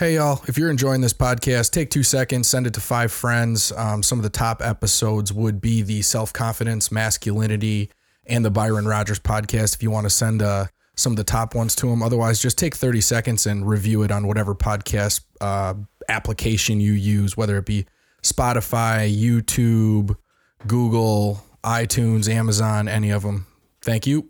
Hey, y'all, if you're enjoying this podcast, take two seconds, send it to five friends. Um, some of the top episodes would be the self confidence, masculinity, and the Byron Rogers podcast. If you want to send uh, some of the top ones to them, otherwise, just take 30 seconds and review it on whatever podcast uh, application you use, whether it be Spotify, YouTube, Google, iTunes, Amazon, any of them. Thank you.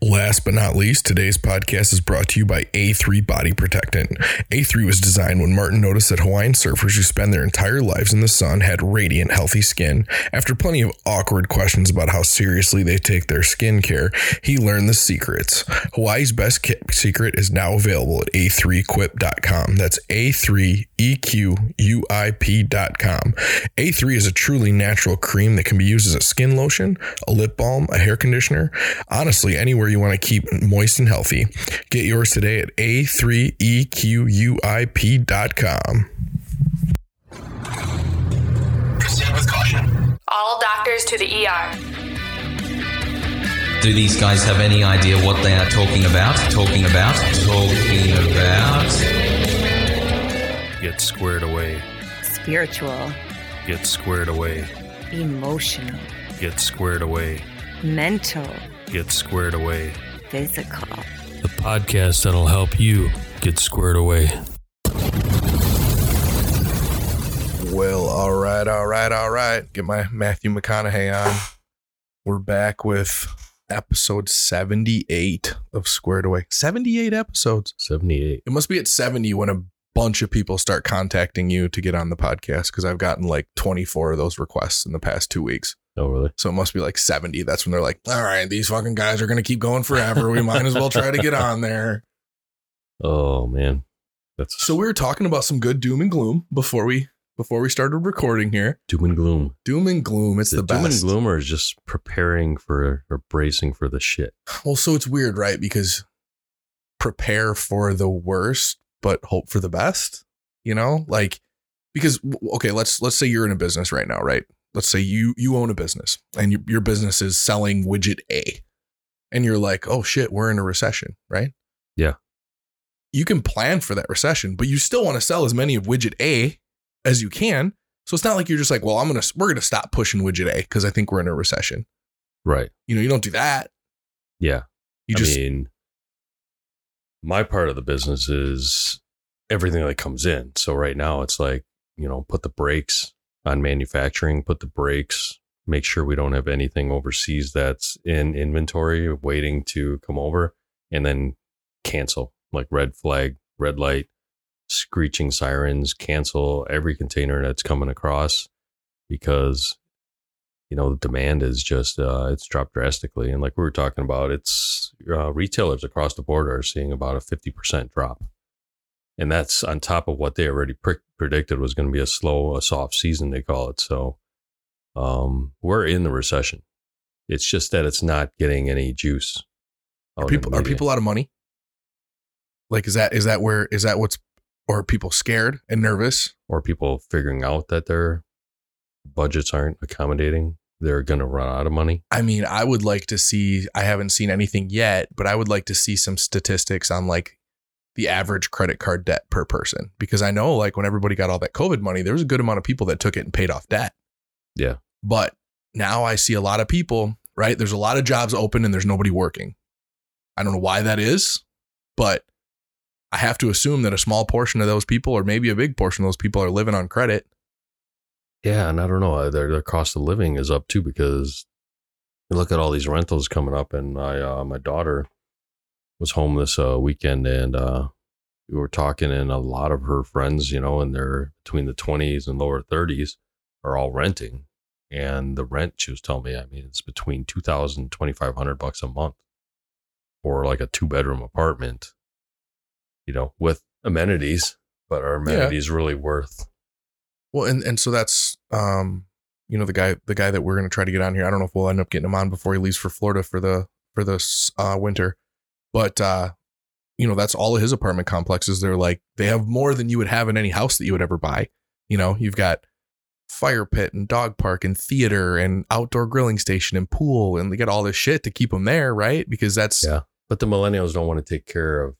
Last but not least, today's podcast is brought to you by A3 Body Protectant. A3 was designed when Martin noticed that Hawaiian surfers who spend their entire lives in the sun had radiant, healthy skin. After plenty of awkward questions about how seriously they take their skin care, he learned the secrets. Hawaii's best secret is now available at a3equip.com. That's A3EQUIP.com. A3 is a truly natural cream that can be used as a skin lotion, a lip balm, a hair conditioner, honestly, anywhere you want to keep moist and healthy. Get yours today at a3equip.com. Proceed with caution. All doctors to the ER. Do these guys have any idea what they are talking about? Talking about? Talking about? Get squared away. spiritual, Get squared away. emotional, Get squared away. mental, Get squared away. physical. The podcast that'll help you get squared away. Well, all right, all right, all right. Get my Matthew McConaughey on. We're back with episode 78 of Squared Away. 78 episodes. 78. It must be at 70 when a bunch of people start contacting you to get on the podcast because I've gotten like 24 of those requests in the past two weeks. Oh, really? So it must be like 70. That's when they're like, all right, these fucking guys are going to keep going forever. We might as well try to get on there. Oh, man. That's So we were talking about some good doom and gloom before we before we started recording here. doom and gloom. Doom and gloom, it's the doom and gloom or is just preparing for or bracing for the shit? Well, so it's weird, right? Because prepare for the worst, but hope for the best. You know, like because w- okay, let's let's say you're in a business right now, right? Let's say you you own a business and your your business is selling widget A, and you're like, oh shit, we're in a recession, right? Yeah. You can plan for that recession, but you still want to sell as many of widget A as you can. So it's not like you're just like, well, I'm gonna we're gonna stop pushing widget A because I think we're in a recession. Right. You know, you don't do that. Yeah. You I just mean, my part of the business is everything that comes in. So right now it's like, you know, put the brakes on manufacturing, put the brakes, make sure we don't have anything overseas that's in inventory waiting to come over, and then cancel like red flag, red light, screeching sirens, cancel every container that's coming across because you know the demand is just uh, it's dropped drastically. And like we were talking about it's uh, retailers across the board are seeing about a 50% drop and that's on top of what they already pre- predicted was going to be a slow a soft season they call it so um, we're in the recession it's just that it's not getting any juice Are people are people out of money? Like is that is that where is that what's or are people scared and nervous? or people figuring out that their budgets aren't accommodating they're going to run out of money I mean, I would like to see I haven't seen anything yet, but I would like to see some statistics on like the average credit card debt per person because I know like when everybody got all that COVID money, there was a good amount of people that took it and paid off debt. Yeah. But now I see a lot of people, right? There's a lot of jobs open and there's nobody working. I don't know why that is, but I have to assume that a small portion of those people, or maybe a big portion of those people, are living on credit. Yeah, and I don't know. uh, Their their cost of living is up too because you look at all these rentals coming up, and I uh, my daughter was home this uh, weekend, and uh, we were talking, and a lot of her friends, you know, and they're between the twenties and lower thirties, are all renting, and the rent she was telling me, I mean, it's between two thousand twenty five hundred bucks a month for like a two bedroom apartment, you know, with amenities, but are amenities really worth? Well, and and so that's um, you know, the guy the guy that we're gonna try to get on here. I don't know if we'll end up getting him on before he leaves for Florida for the for this uh, winter, but uh, you know, that's all of his apartment complexes. They're like they have more than you would have in any house that you would ever buy. You know, you've got fire pit and dog park and theater and outdoor grilling station and pool and they get all this shit to keep them there, right? Because that's Yeah. But the millennials don't want to take care of.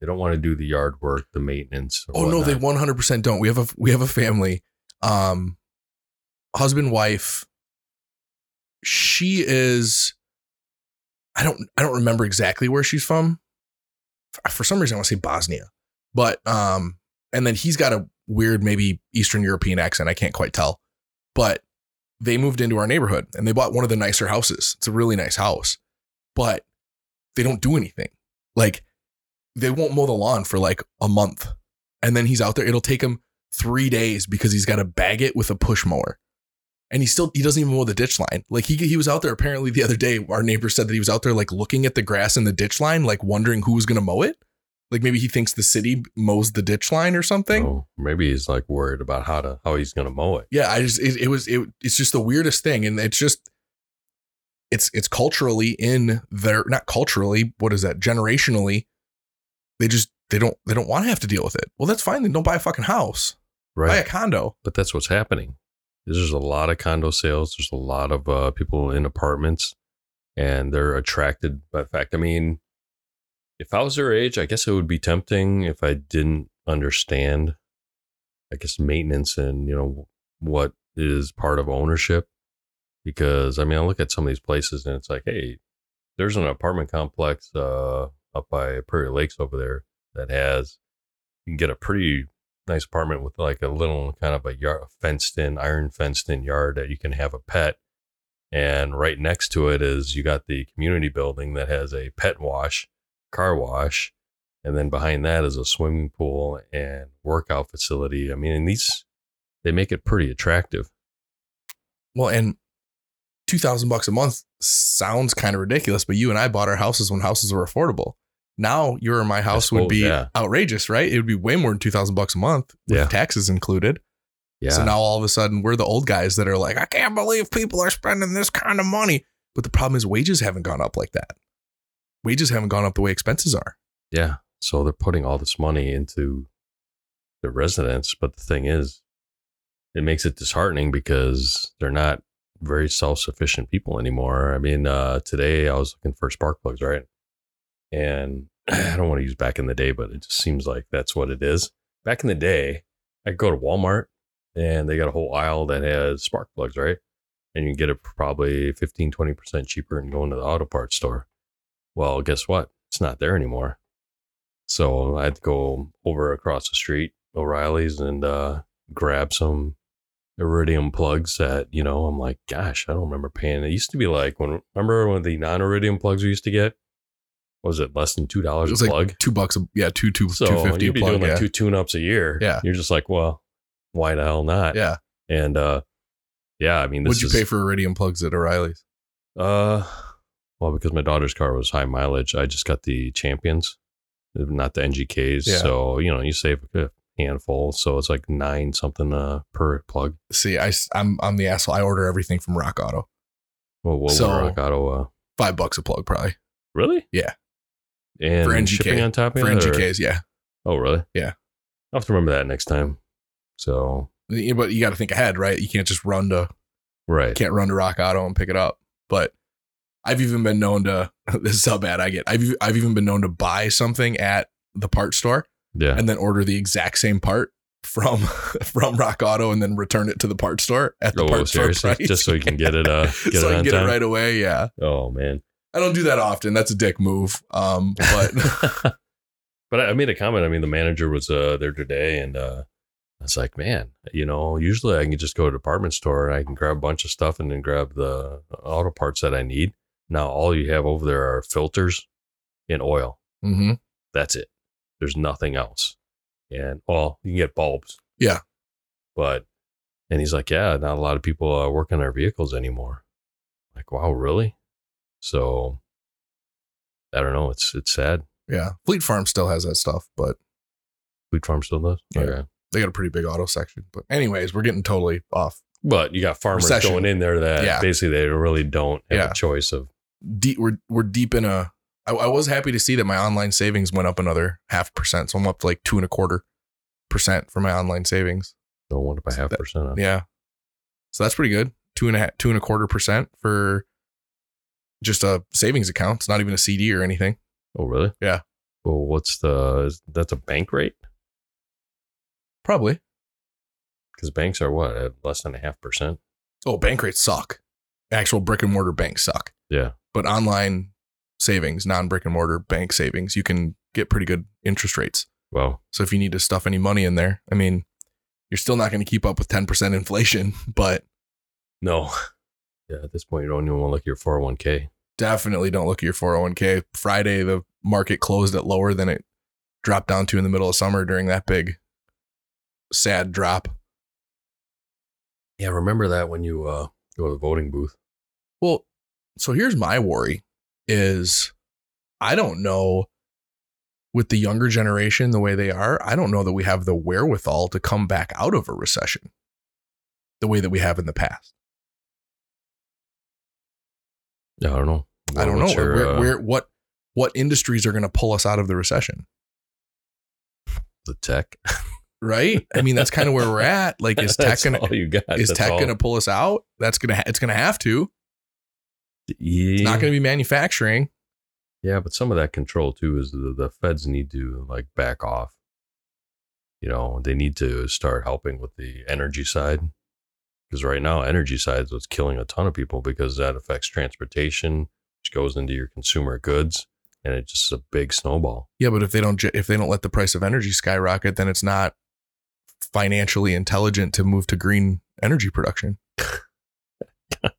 They don't want to do the yard work, the maintenance. or Oh no, they 100% don't. We have a we have a family, um, husband wife. She is, I don't I don't remember exactly where she's from. For, some reason, I want to say Bosnia, but um, and then he's got a weird maybe Eastern European accent. I can't quite tell, but they moved into our neighborhood and they bought one of the nicer houses. It's a really nice house, but they don't do anything. Like they won't mow the lawn for like a month and then he's out there. It'll take him three days because he's got to bag it with a push mower. And he still he doesn't even mow the ditch line. Like he he was out there apparently the other day. Our neighbor said that he was out there like looking at the grass in the ditch line, like wondering who was gonna mow it. Like maybe he thinks the city mows the ditch line or something. Oh, maybe he's like worried about how to how he's gonna mow it. Yeah, I just it, it was it, it's just the weirdest thing, and it's just it's it's culturally in their not culturally what is that generationally they just they don't they don't want to have to deal with it. Well, that's fine. Then don't buy a fucking house. Buy a condo. But that's what's happening. There's a lot of condo sales. There's a lot of uh, people in apartments, and they're attracted by the fact. I mean, if I was their age, I guess it would be tempting if I didn't understand, I guess, maintenance and you know what is part of ownership. Because I mean, I look at some of these places and it's like, hey, there's an apartment complex uh, up by Prairie Lakes over there that has you can get a pretty nice apartment with like a little kind of a yard, fenced in, iron fenced in yard that you can have a pet. And right next to it is you got the community building that has a pet wash, car wash, and then behind that is a swimming pool and workout facility. I mean, and these they make it pretty attractive. Well, and two thousand bucks a month sounds kind of ridiculous, but you and I bought our houses when houses were affordable. Now your or my house would be yeah. outrageous, right? It would be way more than two thousand bucks a month with Yeah. taxes included. Yeah. So now all of a sudden we're the old guys that are like, I can't believe people are spending this kind of money. But the problem is wages haven't gone up like that. Wages haven't gone up the way expenses are. Yeah. So they're putting all this money into the residents. But the thing is, it makes it disheartening because they're not very self sufficient people anymore. I mean, uh, today I was looking for spark plugs, right? And I don't want to use back in the day, but it just seems like that's what it is. Back in the day, I go to Walmart and they got a whole aisle that has spark plugs, right? And you can get it probably 15, 20% cheaper than going to the auto parts store. Well, guess what? It's not there anymore. So I had to go over across the street, O'Reilly's, and uh, grab some iridium plugs that, you know, I'm like, gosh, I don't remember paying. It used to be like when, remember when the non iridium plugs we used to get? Was it less than $2 It was a like plug? two bucks, a, yeah, two, two, So two fifty you'd be plug. doing like yeah. two tune ups a year. Yeah. You're just like, well, why the hell not? yeah. And uh, yeah, I mean, this What'd you is, pay for iridium plugs at O'Reilly's? Uh, well, because my daughter's car was high mileage, I just got the champions, not the NGKs. Yeah. So you know, you save a handful. So it's like nine something uh, per plug. See, I, I'm I'm the asshole. I order everything from Rock Auto. Well, what so, Rock Auto? Uh, Five bucks a plug, probably really? Yeah. And For NGK. shipping on top of for it, or- NGKs. Yeah, Oh, really? Yeah. I'll have to remember that next time. So but you got to think ahead, right? You can't just run to right. can't run to Rock Auto and pick it up. But I've even been known to. This is how bad I get. I've I've even been known to buy something at the part store Yeah. and then order the exact same part from from Rock Auto and then return it to the part store at the Oh, part store price. Just so you can get it, uh, get so it I can get time? it right away. Yeah, Oh man. I don't do that often. That's a dick move. Um, but but I made a comment. I mean, the manager was uh, there today, and uh, I was like, man, you know, usually I can just go to a department store and I can grab a bunch of stuff and then grab the auto parts that I need. Now, all you have over there are filters and oil. Mhm. That's it. There's nothing else. And well, you can get bulbs. Yeah. But, and he's like, yeah, not a lot of people uh, work on their vehicles anymore. Like, wow, really? So, I don't know. It's it's sad. yeah, Fleet Farm still has that stuff, but Fleet Farm still does. Yeah. Okay. they got a pretty big auto section. But anyways, we're getting totally off. But you got farmers Recession. going in there that Yeah. basically they really don't have Yeah. a choice of. Deep, we're we're deep in a. I, I was happy to see that my online savings went up another half percent, so I'm up to like two and a quarter percent for my online savings. Don't want to buy half That- percent on. Yeah. So that's pretty good. Two and a half, two and a quarter percent for just a savings account. It's not even a CD or anything. Oh, really? Yeah. Well, what's the? That's a bank rate Probably. because banks are what at less than a half percent. Oh, bank rates suck. Actual brick and mortar banks suck. Yeah. But online savings, non brick and mortar bank savings, you can get pretty good interest rates. Well, So if you need to stuff any money in there, I mean, you're still not going to keep up with 10% inflation, but no. Yeah. At this point, you don't even want to look at your four hundred one k. definitely don't look at your 401k. Friday, the market closed at lower than it dropped down to in the middle of summer during that big sad drop. Yeah. Remember that when you uh, go to the voting booth. Well, so here's my worry is I don't know with the younger generation the way they are, I don't know that we have the wherewithal to come back out of a recession the way that we have in the past. Yeah, I don't know. I don't know your, where, uh, where what what industries are going to pull us out of the recession, the tech. right? I mean, that's kind of where we're at. Like, is tech going to is That's tech going to pull us out? That's gonna it's going to have to. Yeah. It's not going to be manufacturing. Yeah, but some of that control too is the, the feds need to like back off. You know, they need to start helping with the energy side. Because right now, energy side is what's killing a ton of people because that affects transportation, which goes into your consumer goods, and it's just a big snowball. Yeah, but if they don't if they don't let the price of energy skyrocket, then it's not financially intelligent to move to green energy production.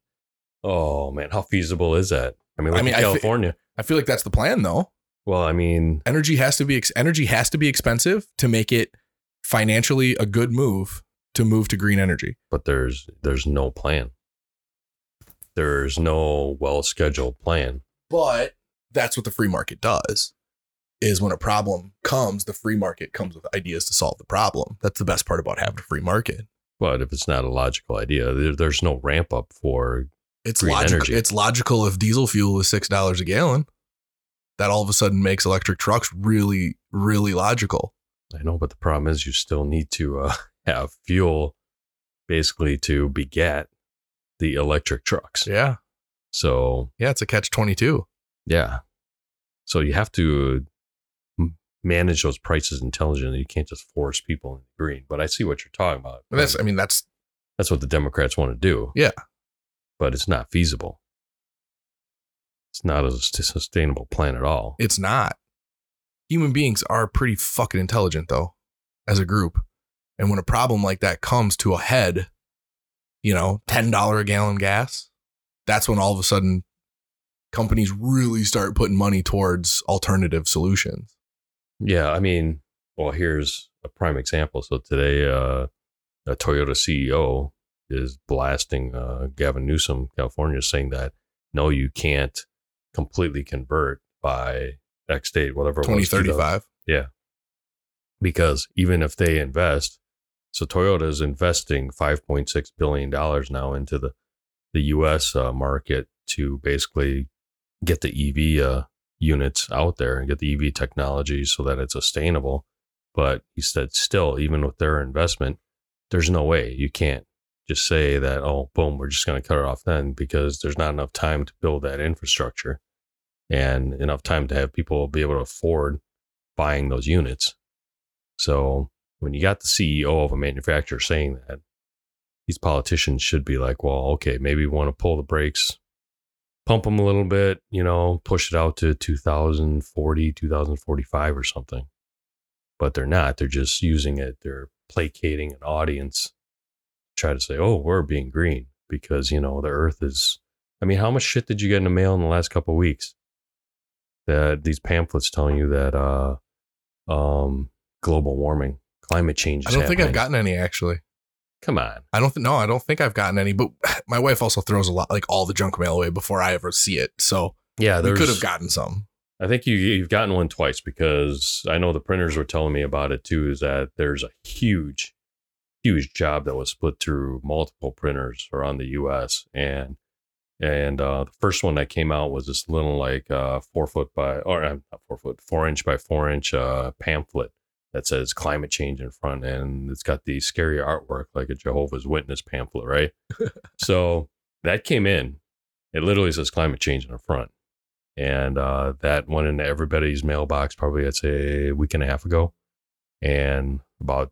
Oh man, how feasible is that? I mean, I mean, at I thi- California. I feel like that's the plan though. well, I mean, Energy has to be ex- energy has to be expensive to make it financially a good move to move to green energy. but there's there's no plan. There's no well scheduled plan. But that's what the free market does. Is when a problem comes, the free market comes with ideas to solve the problem. That's the best part about having a free market. But if it's not a logical idea, there, there's no ramp up for It's logical. energy. It's logical if diesel fuel is six dollars a gallon. That all of a sudden makes electric trucks really, really logical. I know, but the problem is you still need to uh, have fuel basically to beget the electric trucks. Yeah, So, yeah. It's a catch twenty two. yeah. So you have to manage those prices intelligently. You can't just force people green. But I see what you're talking about. That's. I mean, that's That's what the Democrats want to do. Yeah. But it's not feasible. It's not a sustainable plan at all. it's not. Human beings are pretty fucking intelligent though, as a group. And when a problem like that comes to a head, you know, ten dollar a gallon gas, that's when all of a sudden companies really start putting money towards alternative solutions. Yeah, I mean, well, here's a prime example. So today, uh, a Toyota CEO is blasting uh, Gavin Newsom, California, saying that no, you can't completely convert by X date, whatever Twenty thirty five. Twenty was, thirty 2000 five. because even if they invest, so Toyota is investing five point six billion dollars now into the the U.S. Uh, market to basically get the EV uh, units out there and get the EV technology so that it's sustainable. But he said, still, even with their investment, there's no way you can't just say that, oh, boom, we're just going to cut it off then because there's not enough time to build that infrastructure and enough time to have people be able to afford buying those units. So when you got the CEO of a manufacturer saying that, these politicians should be like, well, okay, maybe we want to pull the brakes, pump them a little bit, you know, push it out to 2040, 2045 or something. But they're not. They're just using it. They're placating an audience, try to say, oh, we're being green because, you know, the earth is. I mean, how much shit did you get in the mail in the last couple of weeks? That these pamphlets telling you that uh, um, global warming, climate change. I don't think I've gotten any actually. Come on. I don't think no, I don't think I've gotten any. But my wife also throws a lot, like all the junk mail away before I ever see it. So Yeah, we could have gotten some. I think you you've gotten one twice because I know the printers were telling me about it too. Is that there's a huge, huge job that was split through multiple printers around the U.S. and and uh, the first one that came out was this little like uh, four foot by or uh, not four foot four inch by four inch uh, pamphlet that says climate change in front and it's got the scary artwork like a Jehovah's Witness pamphlet, right? so that came in. It literally says climate change in the front and uh, that went into everybody's mailbox probably I'd say a week and a half ago. And about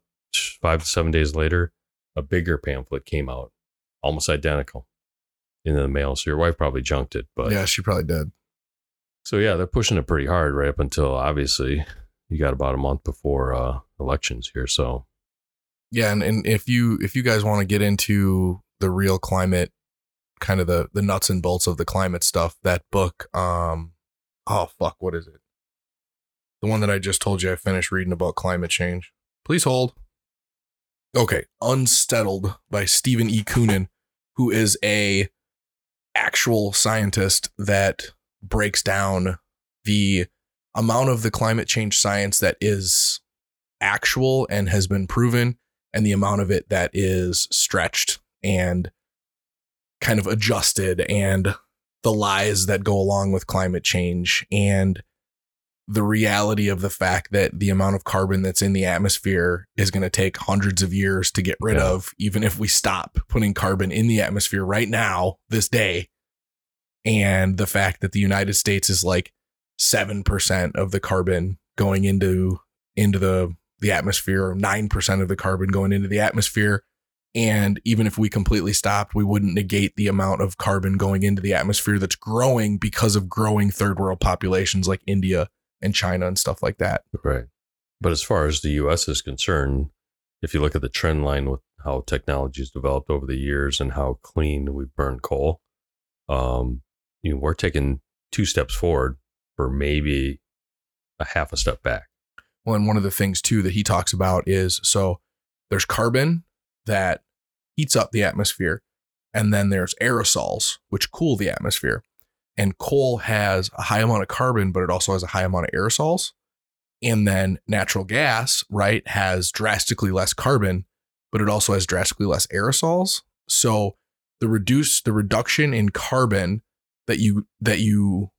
five to seven days later, a bigger pamphlet came out, almost identical, in the mail. So your wife probably junked it, but yeah, she probably did. so yeah, they're pushing it pretty hard right up until obviously you got about a month before uh, elections here. So Yeah, and, and if you if you guys want to get into the real climate, kind of the the nuts and bolts of the climate stuff, that book, um, oh fuck, what is it? The one that I just told you I finished reading about climate change. Please hold. Okay, Unsettled by Stephen E. Coonan, who is a actual scientist that breaks down the amount of the climate change science that is actual and has been proven and the amount of it that is stretched and kind of adjusted and the lies that go along with climate change and the reality of the fact that the amount of carbon that's in the atmosphere is going to take hundreds of years to get rid Yeah. of even if we stop putting carbon in the atmosphere right now this day and the fact that the United States is like 7% of the carbon going into into the the atmosphere, 9% of the carbon going into the atmosphere. And even if we completely stopped, we wouldn't negate the amount of carbon going into the atmosphere that's growing because of growing third world populations like India and China and stuff like that. Right. But as far as the US is concerned, if you look at the trend line with how technology has developed over the years and how clean we burn coal, um, you know, we're taking two steps forward for maybe a half a step back. Well, and one of the things too that he talks about is so there's carbon that heats up the atmosphere, and then there's aerosols which cool the atmosphere. And coal has a high amount of carbon, but it also has a high amount of aerosols. And then natural gas, right, has drastically less carbon, but it also has drastically less aerosols. So the reduce the reduction in carbon that you that you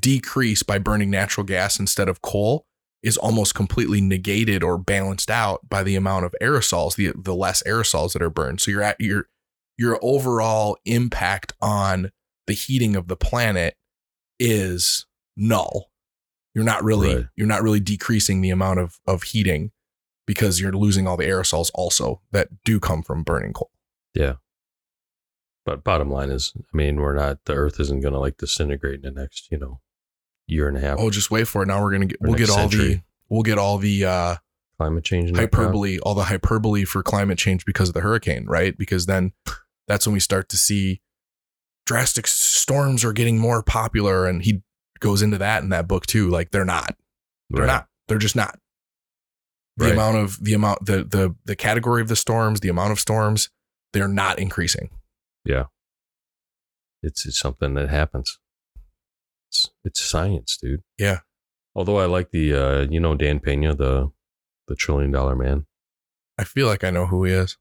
decrease by burning natural gas instead of coal is almost completely negated or balanced out by the amount of aerosols, the the less aerosols that are burned. So you're at your your overall impact on the heating of the planet is null. You're not really Right. you're not really decreasing the amount of of heating because you're losing all the aerosols also that do come from burning coal. Yeah. But bottom line is, I mean, we're not, the earth isn't going to like disintegrate in the next, you know, year and a half. Oh, just wait for it. Now we're gonna get we'll get all the we'll get all the uh Climate change. hyperbole, all the hyperbole for climate change because of the hurricane, right? Because then that's when we start to see drastic storms are getting more popular. And he goes into that in that book too. Like they're not, they're Right. not, they're just not. The Right. amount of the amount, the, the, the category of the storms, the amount of storms, they're not increasing. Yeah, it's, it's something that happens. It's, it's science, dude. Yeah. Although I like the, uh, you know, Dan Pena, the, the trillion dollar man. I feel like I know who he is.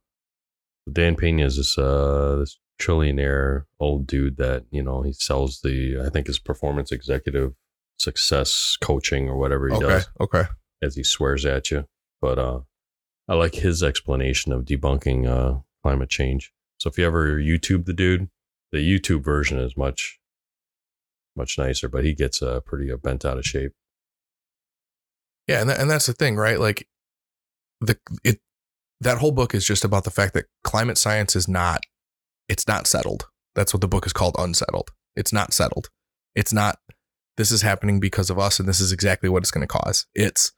Dan Pena is this uh this trillionaire old dude that you know he sells the I think his performance executive success coaching or whatever he does. Okay. does Okay. as he swears at you. But uh I like his explanation of debunking uh climate change. So if you ever YouTube the dude, the YouTube version is much much nicer, but he gets uh pretty uh, bent out of shape. Yeah, and that, and that's the thing, right? Like the it that whole book is just about the fact that climate science is not it's not settled. That's what the book is called unsettled. It's not settled. It's not this is happening because of us and this is exactly what it's going to cause. It's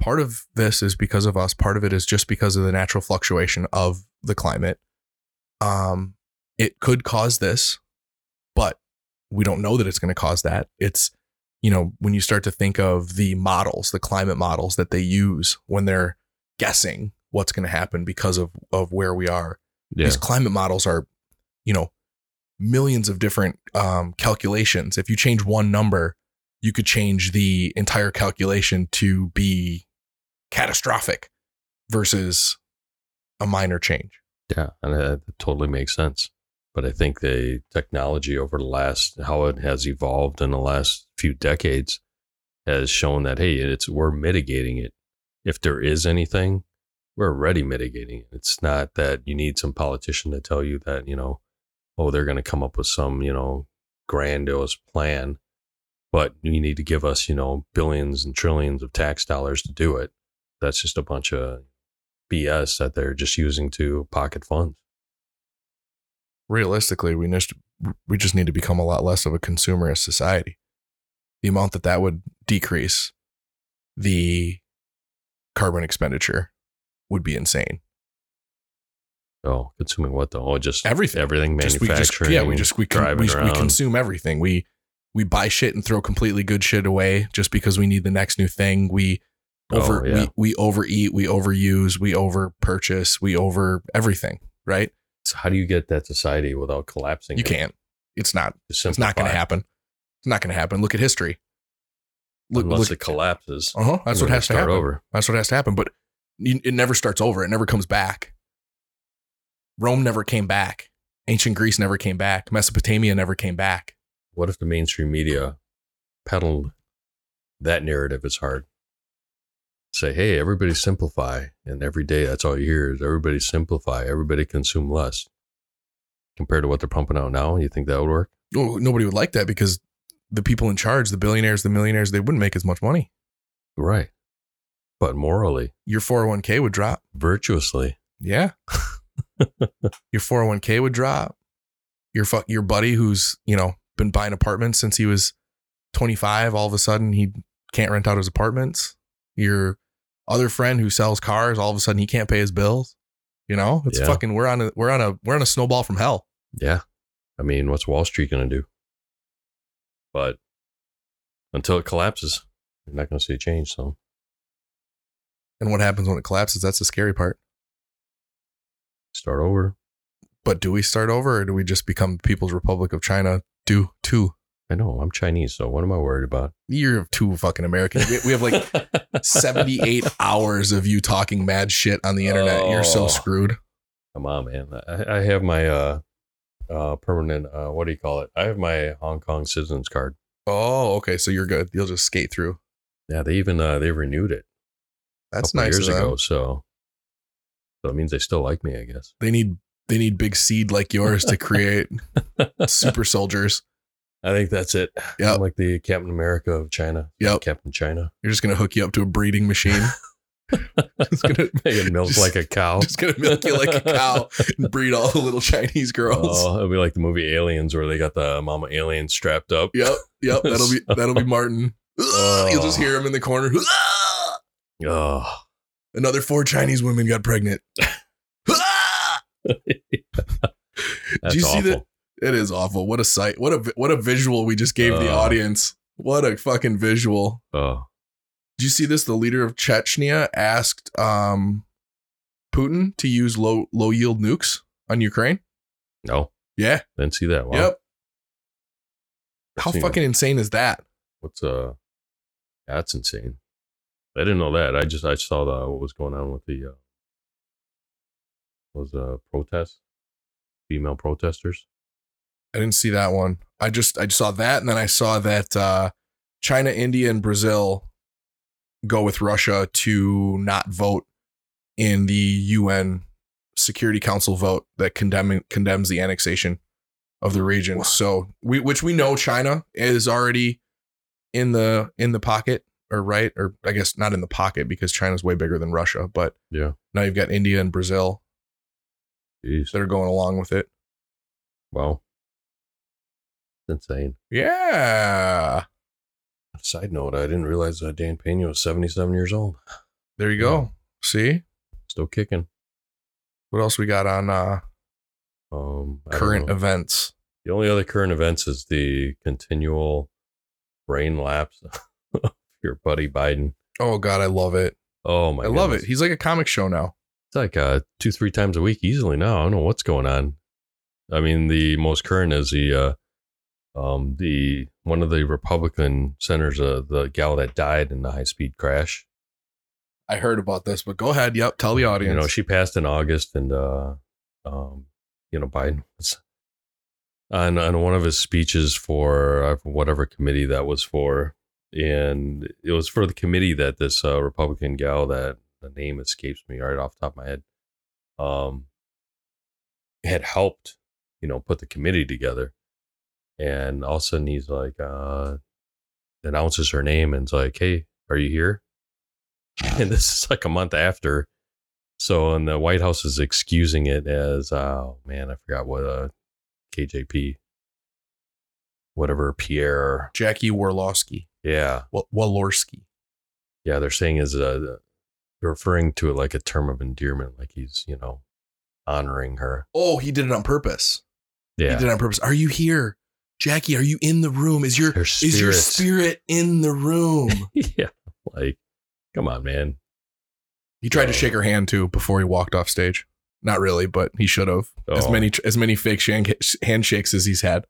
part of this is because of us, part of it is just because of the natural fluctuation of the climate. Um it could cause this, but we don't know that it's going to cause that. It's you know, when you start to think of the models, the climate models that they use when they're guessing what's going to happen because of of where we are. Yeah. These climate models are, you know, millions of different um, calculations. If you change one number, you could change the entire calculation to be catastrophic versus a minor change. Yeah, and that totally makes sense. But I think the technology over the last how it has evolved in the last few decades has shown that hey, it's we're mitigating it. If there is anything, we're already mitigating it. It's not that you need some politician to tell you that, you know, oh, they're going to come up with some, you know, grandiose plan, but you need to give us, you know, billions and trillions of tax dollars to do it. That's just a bunch of BS that they're just using to pocket funds. Realistically, we just we just need to become a lot less of a consumerist society. The amount that that would decrease the carbon expenditure would be insane. Oh, consuming what though? Oh, just Everything. everything, Just- we manufacturing. just yeah, we just we con- we, we consume everything. We we buy shit and throw completely good shit away just because we need the next new thing. We oh, over Oh, yeah. we, we overeat, we overuse, we over purchase, we over everything. Right? How do you get that society without collapsing? You it? can't. It's not. It's not going to happen. It's not going to happen. Look at history. Look, Unless look, it collapses. uh huh. That's what has to start happen. over. That's what has to happen. But it never starts over. It never comes back. Rome never came back. Ancient Greece never came back. Mesopotamia never came back. What if the mainstream media peddled that narrative is hard? Say, hey, everybody simplify. And every day that's all you hear is everybody simplify, everybody consume less. Compared to what they're pumping out now, you think that would work? Oh, nobody would like that because the people in charge, the billionaires, the millionaires, they wouldn't make as much money. Right. But morally, Your 401k would drop. virtuously, Yeah. your 401k would drop. Your fu- your buddy who's, you know, been buying apartments since he was 25, all of a sudden he can't rent out his apartments. Your other friend who sells cars, all of a sudden he can't pay his bills. You know, it's Yeah. fucking we're on a we're on a we're on a snowball from hell. yeah. I mean, what's Wall Street going to do? But until it collapses, you're not going to see a change. So And what happens when it collapses? That's the scary part. start over. But do we start over or do we just become People's Republic of China? Do two. I know I'm Chinese, so what am I worried about? You're too fucking American. We- We have like 78 hours of you talking mad shit on the internet. You're so Oh. screwed. Come on, man. I, I have my uh, uh, permanent. Uh, what do you call it? I have my Hong Kong citizens card. Oh, okay. So you're good. You'll just skate through. Yeah, they even uh, they renewed it. That's nice years ago. So, so it means they still like me, I guess. They need they need big seed like yours to create super soldiers. I think that's it. I'm like the Captain America of China. Yep. Captain China. You're just gonna hook you up to a breeding machine. just gonna Making milk just- like a cow. just gonna milk you like a cow and breed all the little Chinese girls. Oh, it'll be like the movie Aliens, where they got the mama alien strapped up. Yep, yep. That'll be that'll be Martin. Oh. You'll just hear him in the corner. Oh, Another four Chinese women got pregnant. that's you see awful. that? It is awful. What a sight. What a what a visual we just gave the Oh. audience. What a fucking visual. Oh, Did you see this? The leader of Chechnya asked um, Putin to use low low yield nukes on Ukraine. no, Yeah. didn't see that. Wow. Yep. How it. fucking insane is that? What's uh? That's insane. I didn't know that. I just I saw the what was going on with the uh, was uh protest, female protesters. I didn't see that one. I just I saw that, and then I saw that uh, China, India, and Brazil go with Russia to not vote in the UN Security Council vote that condemn condemns the annexation of the region. So we, which we know China is already in the in the pocket or right, or I guess not in the pocket because China's way bigger than Russia. But Yeah. now you've got India and Brazil Jeez. that are going along with it. Wow. Insane. Yeah, Side note, I didn't realize that Dan Pena was 77 years old. there you go. See Still kicking. what else we got on uh, Um, current events? The only other current events is the continual brain lapse of your buddy Biden. Oh God, I love it. Oh my! I love it. He's like a comic show now. It's like uh, two, three times a week easily now. I don't know what's going on. I mean, the most current is the uh, um, the one of the Republican senators, uh, the gal that died in the high speed crash. I heard about this, but go ahead. Yep, tell the audience. You know, she passed in August, and uh, um, you know, Biden was on on one of his speeches for uh, whatever committee that was for, and it was for the committee that this uh, Republican gal that the name escapes me right off the top of my head, um, had helped, you know, put the committee together, and all of a sudden he's like, uh, announces her name and's like, "Hey, are you here?" And this is like a month after. So, and the White House is excusing it as, oh man, I forgot what uh, KJP, whatever Pierre, Jackie Walorski, yeah, Wa- Walorski. yeah, they're saying is uh, they're referring to it like a term of endearment, like he's you know honoring her. Oh, he did it on purpose. Yeah, he did it on purpose. Are you here, Jackie? Are you in the room? Is your is your spirit. spirit in the room? yeah, like come on, man. He tried to shake her hand too before he walked off stage. Not really, but he should have. As Oh. many as many fake shan- handshakes as he's had.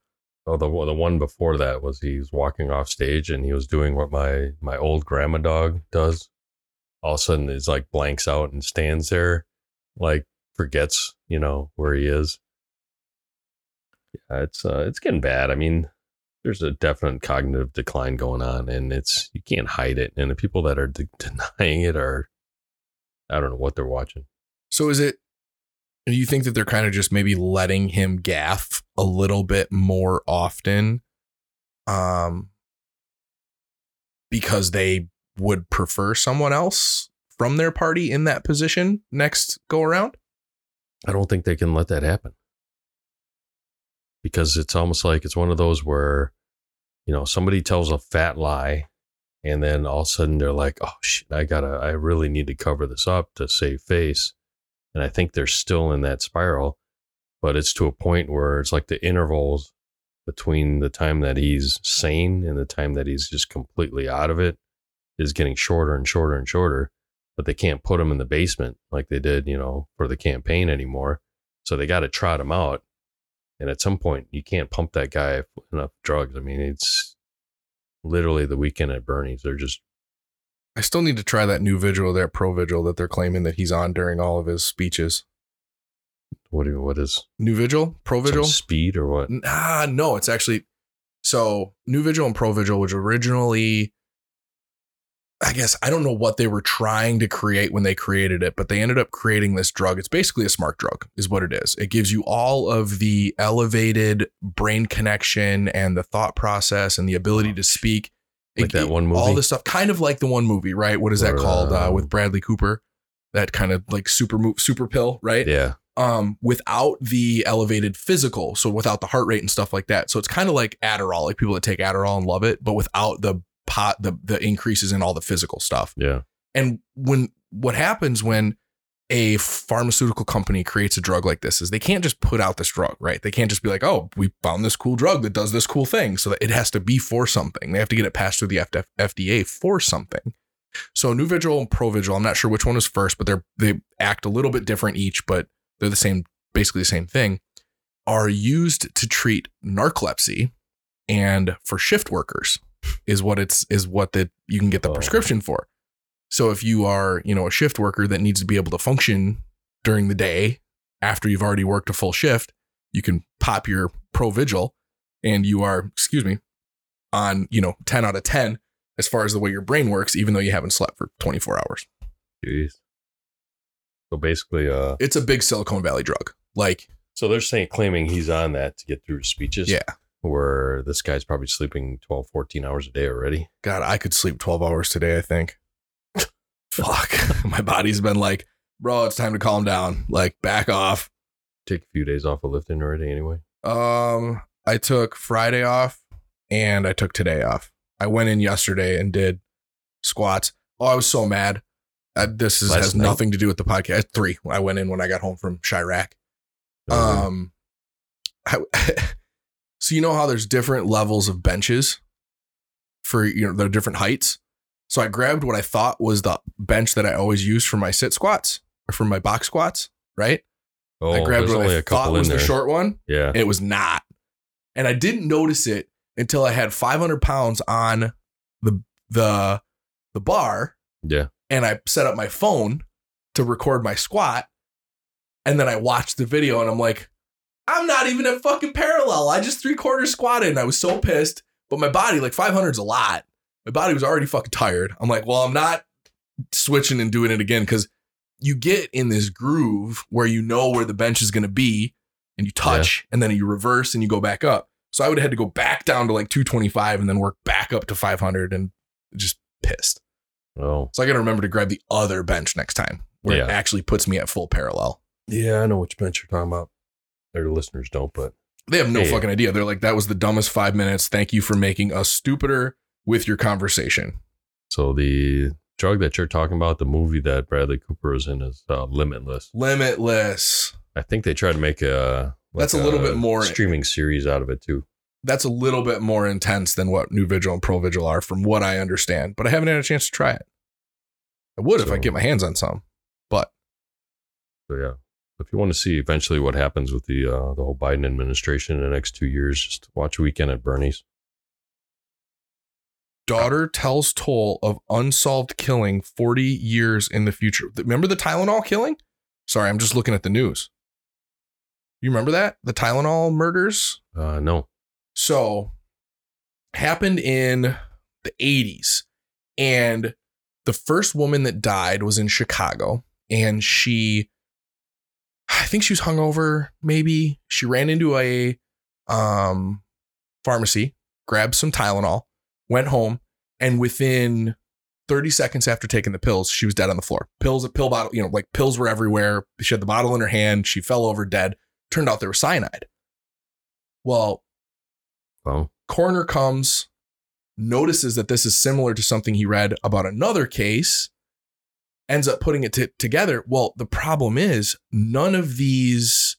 Oh, the the one before that was he was walking off stage and he was doing what my my old grandma dog does. All of a sudden, it's like blanks out and stands there, like forgets, you know, where he is. Yeah, it's uh, it's getting bad. I mean, there's a definite cognitive decline going on, and it's you can't hide it. And the people that are de- denying it are, I don't know what they're watching. So is it? Do you think that they're kind of just maybe letting him gaff a little bit more often, um, because they would prefer someone else from their party in that position next go around? I don't think they can let that happen because it's almost like it's one of those where, you know, somebody tells a fat lie and then all of a sudden they're like, oh shit, I gotta, I really need to cover this up to save face. And I think they're still in that spiral, but it's to a point where it's like the intervals between the time that he's sane and the time that he's just completely out of it is getting shorter and shorter and shorter but they can't put him in the basement like they did, you know, for the campaign anymore. So they got to trot him out. And at some point, you can't pump that guy enough drugs. I mean, it's literally the weekend at Bernie's. They're just, I still need to try that Nuvigil, that Provigil that they're claiming that he's on during all of his speeches. what, do- what is Nuvigil, pro vigil. speed or what? Ah, no, it's actually so Nuvigil and Provigil, which originally, I guess, I don't know what they were trying to create when they created it, but they ended up creating this drug. It's basically a smart drug, is what it is. It gives you all of the elevated brain connection and the thought process and the ability to speak. Like It- that one movie? All this stuff, kind of like the one movie, right? What is that Or, called uh, um, with Bradley Cooper? That kind of like super move, super pill, right? Yeah. um, without the elevated physical, so without the heart rate and stuff like that. So it's kind of like Adderall, like people that take Adderall and love it, but without the pot, the the increases in all the physical stuff. Yeah. And when what happens when a pharmaceutical company creates a drug like this is they can't just put out this drug, right? They can't just be like, oh, we found this cool drug that does this cool thing. So that it has to be for something. They have to get it passed through the FD- FDA for something. So Nuvigil and Provigil, I'm not sure which one is first, but they're they act a little bit different each, but they're the same, basically the same thing, are used to treat narcolepsy and for shift workers is what it's is what that you can get the Oh. prescription for. So if you are, you know, a shift worker that needs to be able to function during the day after you've already worked a full shift, you can pop your Provigil and you are, excuse me, on, you know, 10 out of 10 as far as the way your brain works, even though you haven't slept for 24 hours. Jeez. So basically, uh, It's a big Silicon Valley drug. Like, so they're saying, claiming he's on that to get through his speeches. Yeah. Where this guy's probably sleeping 12, 14 hours a day already. God, I could sleep 12 hours today, I think. Fuck. My body's been like, bro, it's time to calm down. Like, back off. Take a few days off of lifting already anyway. Um, I took Friday off and I took today off. I went in yesterday and did squats. Oh, I was so mad. Uh, this is, has night? nothing to do with the podcast. Three. I went in when I got home from Chirac. Um, I, so you know how there's different levels of benches for you know the different heights. So I grabbed what I thought was the bench that I always use for my sit squats or for my box squats. Right. oh, I grabbed what only I a thought was there. the short one. yeah. It was not, and I didn't notice it until I had 500 pounds on the the the bar Yeah. and I set up my phone to record my squat. And then I watched the video and I'm like, I'm not even at fucking parallel. I just three quarters squatted and I was so pissed. But my body, like 500 is a lot. My body was already fucking tired. I'm like, well, I'm not switching and doing it again because you get in this groove where you know where the bench is going to be and you touch and then you reverse and you go back up. So I would have had to go back down to like 225 and then work back up to 500 and just pissed. Oh. So I got to remember to grab the other bench next time where it actually puts me at full parallel. Yeah, I know which bench you're talking about. Their listeners don't, but They have no Yeah. fucking idea. They're like, that was the dumbest five minutes. Thank you for making us stupider with your conversation. so the drug that you're talking about, the movie that Bradley Cooper is in, is uh, Limitless. Limitless. I think they tried to make a like That's a little bit more- streaming series out of it too. That's a little bit more intense than what Nuvigil and Provigil are, from what I understand. But I haven't had a chance to try it. I would if I get my hands on some. But So yeah, if you want to see eventually what happens with the uh, the whole Biden administration in the next two years, just watch Weekend at Bernie's. daughter tells toll of unsolved killing 40 years in the future. Remember the Tylenol killing? Sorry, I'm just looking at the news. You remember that? The Tylenol murders? Uh, no, So, happened in the 80s. And the first woman that died was in Chicago. And she, I think she was hungover, maybe. She ran into a um, pharmacy, grabbed some Tylenol, went home, and within 30 seconds after taking the pills, she was dead on the floor. Pills, a pill bottle, you know, like pills were everywhere. She had the bottle in her hand. She fell over dead. Turned out there was cyanide. Well, well, coroner comes, notices that this is similar to something he read about another case, ends up putting it t- together. Well, the problem is none of these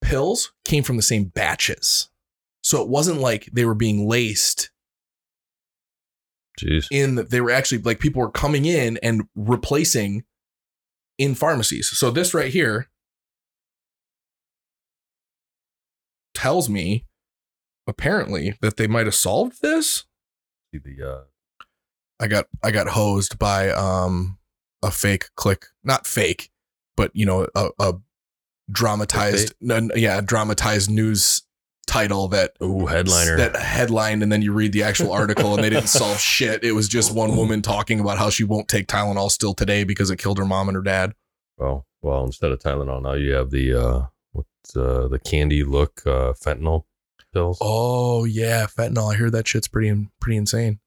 pills came from the same batches. So it wasn't like they were being laced jeez, in that they were actually like people were coming in and replacing in pharmacies. So this right here tells me apparently that they might have solved this. see the uh, I got I got hosed by um a fake click, not fake, but you know a, a dramatized no, yeah, dramatized news title that ooh headliner. that headline and then you read the actual article and they didn't solve shit. It was just one woman talking about how she won't take Tylenol still today because it killed her mom and her dad. well, well, instead of Tylenol, now you have the uh, what's uh, the candy look uh, fentanyl pills. Oh yeah, fentanyl. I hear that shit's pretty pretty insane.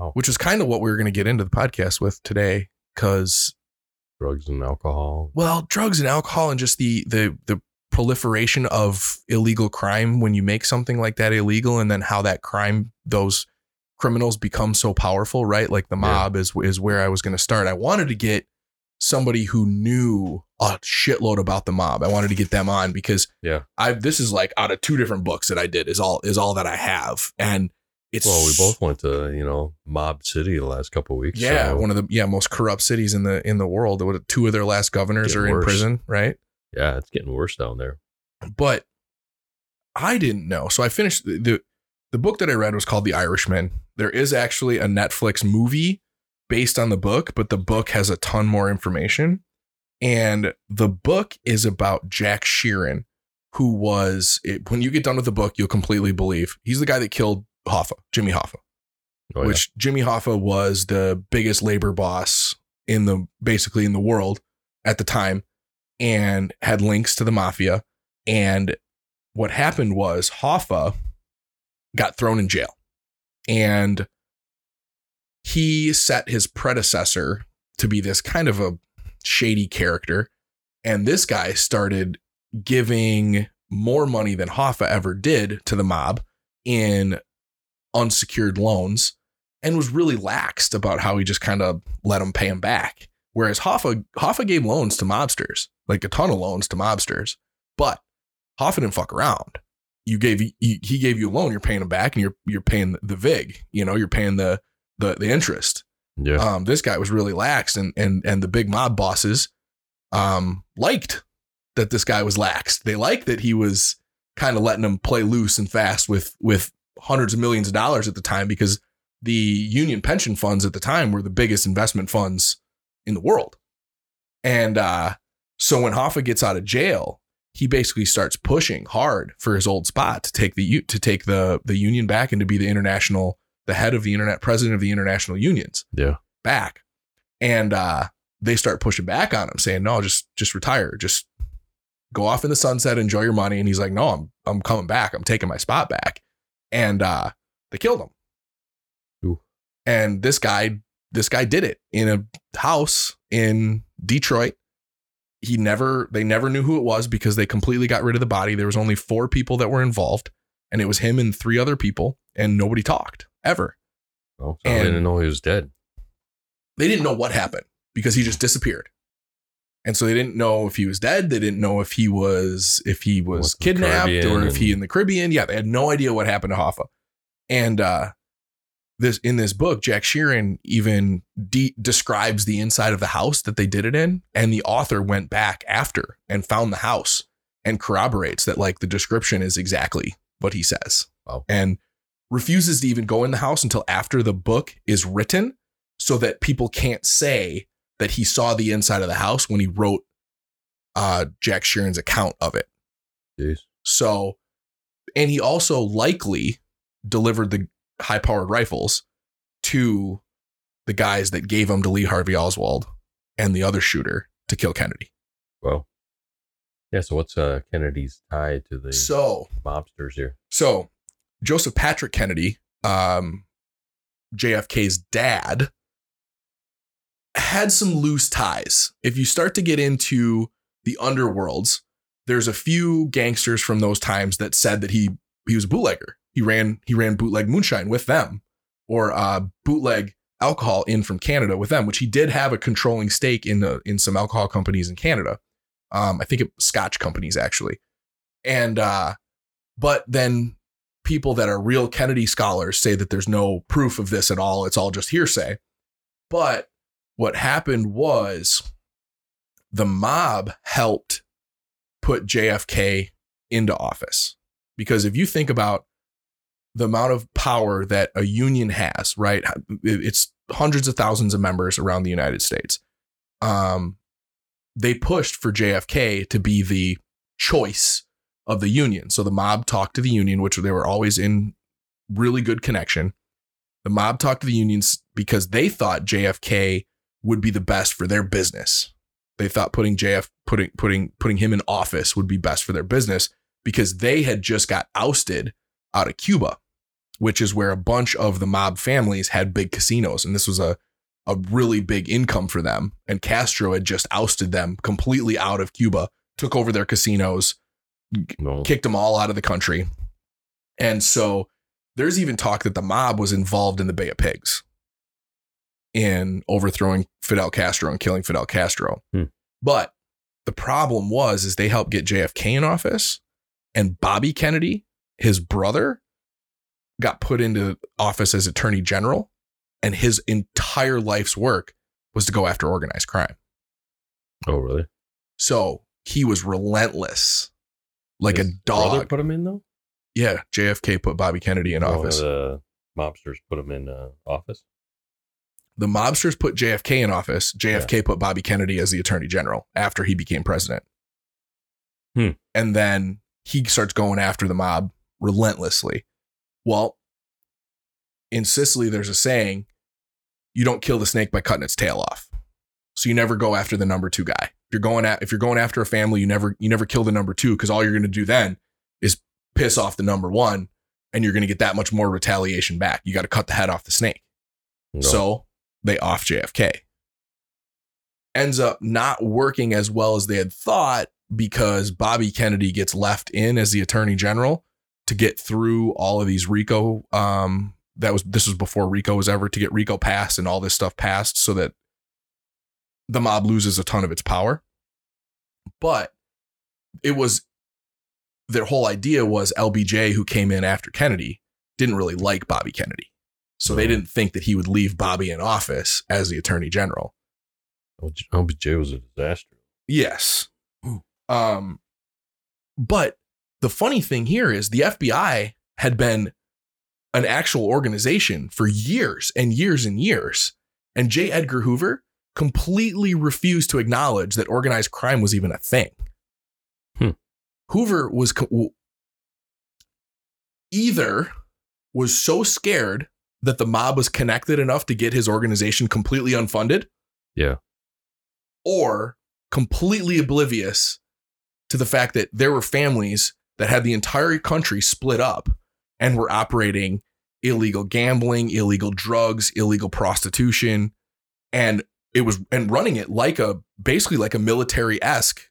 Wow. Which is kind of what we were going to get into the podcast with today cuz drugs and alcohol. well, drugs and alcohol and just the the the proliferation of illegal crime when you make something like that illegal and then how that crime those criminals become so powerful, right? Like the Yeah. mob is is where I was going to start. I wanted to get somebody who knew a shitload about the mob. I wanted to get them on because Yeah. I this is like out of two different books that I did is all is all that I have and it's Well, we both went to you know Mob City the last couple of weeks. yeah, so, one of the yeah most corrupt cities in the in the world. Two of their last governors are in worse. prison, right? yeah, it's getting worse down there. but I didn't know. So I finished the, the the book that I read was called The Irishman. There is actually a Netflix movie based on the book, but the book has a ton more information. And the book is about Jack Sheeran, who was it, when you get done with the book, you'll completely believe he's the guy that killed Hoffa, Jimmy Hoffa Oh, yeah. which Jimmy Hoffa was the biggest labor boss in the basically in the world at the time and had links to the mafia and what happened was Hoffa got thrown in jail and he set his predecessor to be this kind of a shady character. And this guy started giving more money than Hoffa ever did to the mob in unsecured loans and was really laxed about how he just kind of let them pay him back. Whereas Hoffa, Hoffa gave loans to mobsters, like a ton of loans to mobsters, but Hoffa didn't fuck around. You gave you, he gave you a loan, you're paying him back, and you're you're paying the vig. You know, you're paying the the the interest. Yeah. Um, this guy was really lax, and and and the big mob bosses um liked that this guy was lax. They liked that he was kind of letting them play loose and fast with with hundreds of millions of dollars at the time because the union pension funds at the time were the biggest investment funds in the world. And uh, so when Hoffa gets out of jail, he basically starts pushing hard for his old spot to take the to take the the union back and to be the international the head of the internet president of the international unions yeah. back. And uh, they start pushing back on him, saying, "No, just just retire, just go off in the sunset, enjoy your money." And he's like, "No, I'm I'm coming back. I'm taking my spot back." And uh, they killed him. Ooh. And this guy, this guy did it in a house in Detroit. He never, they never knew who it was because they completely got rid of the body. There was only four people that were involved, and it was him and three other people, and nobody talked ever. Well, so I And- didn't know he was dead. they didn't know what happened because he just disappeared. And so they didn't know if he was dead. They didn't know if he was if he was kidnapped or if he in the Caribbean. Yeah, they had no idea what happened to Hoffa. And uh this in this book, Jack Sheeran even de- describes the inside of the house that they did it in, and the author went back after and found the house and corroborates that like the description is exactly what he says. Wow. And refuses to even go in the house until after the book is written so that people can't say that he saw the inside of the house when he wrote uh, Jack Sheeran's account of it. Jeez. So, and he also likely delivered the high powered rifles to the guys that gave them to Lee Harvey Oswald and the other shooter to kill Kennedy. Well. Yeah. So what's uh, Kennedy's tie to the So, mobsters here? So Joseph Patrick Kennedy, um, JFK's dad, had some loose ties. If you start to get into the underworlds, there's a few gangsters from those times that said that he he was a bootlegger. He ran he ran bootleg moonshine with them, or uh, bootleg alcohol in from Canada with them, which he did have a controlling stake in the in some alcohol companies in Canada. Um, I think it Scotch companies actually, and uh, but then people that are real Kennedy scholars say that there's no proof of this at all. It's all just hearsay. But what happened was the mob helped put JFK into office. Because if you think about the amount of power that a union has, right? It's hundreds of thousands of members around the United States. Um, they pushed for JFK to be the choice of the union. So the mob talked to the union, which they were always in really good connection. The mob talked to the unions because they thought JFK would be the best for their business. They thought putting JF putting putting putting him in office would be best for their business because they had just got ousted out of Cuba, which is where a bunch of the mob families had big casinos and this was a a really big income for them and Castro had just ousted them completely out of Cuba, took over their casinos, No. kicked them all out of the country. And so there's even talk that the mob was involved in the Bay of Pigs in overthrowing Fidel Castro and killing Fidel Castro. Hmm. But the problem was is they helped get JFK in office and Bobby Kennedy, his brother, got put into office as attorney general and his entire life's work was to go after organized crime. Oh, really? So he was relentless, like His a brother dog. put him in though. Yeah, JFK put Bobby Kennedy in One of office. The mobsters put him in uh, office. The mobsters put JFK in office. JFK put Bobby Kennedy as the attorney general after he became president. Hmm. And then he starts going after the mob relentlessly. Well, in Sicily, there's a saying you don't kill the snake by cutting its tail off. So you never go after the number two guy. If you're going at if you're going after a family, you never you never kill the number two because all you're going to do then is piss off the number one and you're going to get that much more retaliation back. You got to cut the head off the snake. No. So they off JFK. Ends up not working as well as they had thought because Bobby Kennedy gets left in as the attorney general to get through all of these RICO. Um, that was this was before RICO was ever to get RICO passed and all this stuff passed so that the mob loses a ton of its power. But it was their whole idea was LBJ, who came in after Kennedy, didn't really like Bobby Kennedy. So they didn't think that he would leave Bobby in office as the attorney general. OBJ was a disaster. Yes. Um, but the funny thing here is the FBI had been an actual organization for years and years and years. And J. Edgar Hoover completely refused to acknowledge that organized crime was even a thing. Hmm. Hoover was co- either was so scared that the mob was connected enough to get his organization completely unfunded Yeah. or completely oblivious to the fact that there were families that had the entire country split up and were operating illegal gambling, illegal drugs, illegal prostitution, and it was and running it like a basically like a military esque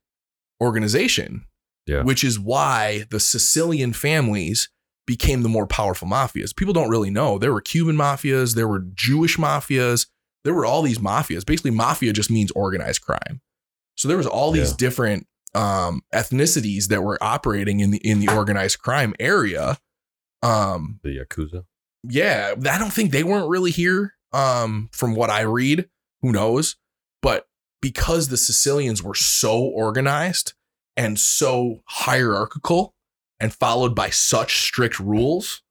organization. Yeah. Which is why the Sicilian families became the more powerful mafias. People don't really know. There were Cuban mafias, there were Jewish mafias, there were all these mafias. Basically, mafia just means organized crime. So there was all these Yeah. different um, ethnicities that were operating in the in the organized crime area. Um, The Yakuza. yeah, I don't think they weren't really here. Um, from what I read, who knows? But because the Sicilians were so organized and so hierarchical and followed by such strict rules,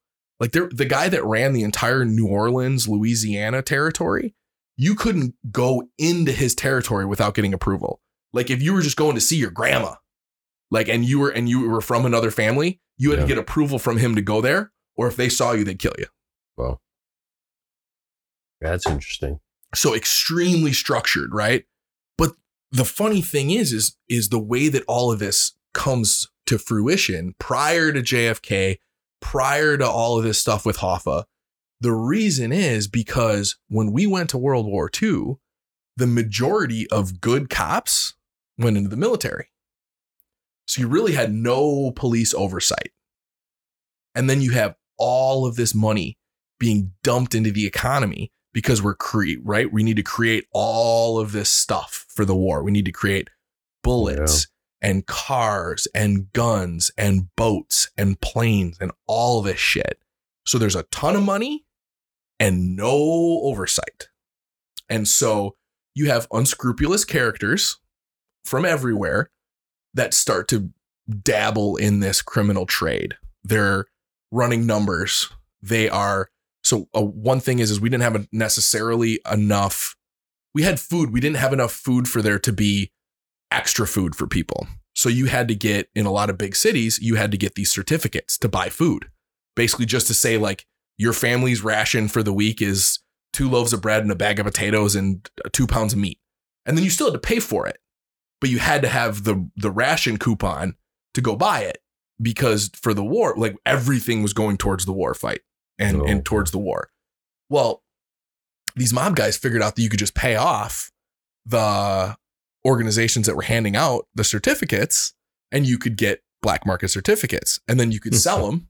like the guy that ran the entire New Orleans, Louisiana territory, you couldn't go into his territory without getting approval. Like if you were just going to see your grandma, like and you were and you were from another family, you had Yeah. to get approval from him to go there, or if they saw you, they'd kill you. Well, that's interesting. so extremely structured right but the funny thing is is is the way that all of this comes to fruition prior to JFK prior to all of this stuff with Hoffa. The reason is because when we went to World War II the majority of good cops went into the military. So you really had no police oversight. And then you have all of this money being dumped into the economy because we're create right? We need to create all of this stuff for the war. We need to create bullets and cars and guns and boats and planes and all this shit. So there's a ton of money and no oversight. And so you have unscrupulous characters from everywhere that start to dabble in this criminal trade. They're running numbers. They are so uh, one thing is is we didn't have necessarily enough we had food. We didn't have enough food for there to be extra food for people. So you had to get in a lot of big cities you had to get these certificates to buy food. Basically just to say like your family's ration for the week is two loaves of bread and a bag of potatoes and uh, two pounds of meat. And then you still had to pay for it but you had to have the the ration coupon to go buy it because for the war like everything was going towards the war fight and, Oh, and towards the war. Well these mob guys figured out that you could just pay off the organizations that were handing out the certificates and you could get black market certificates and then you could hmm. sell them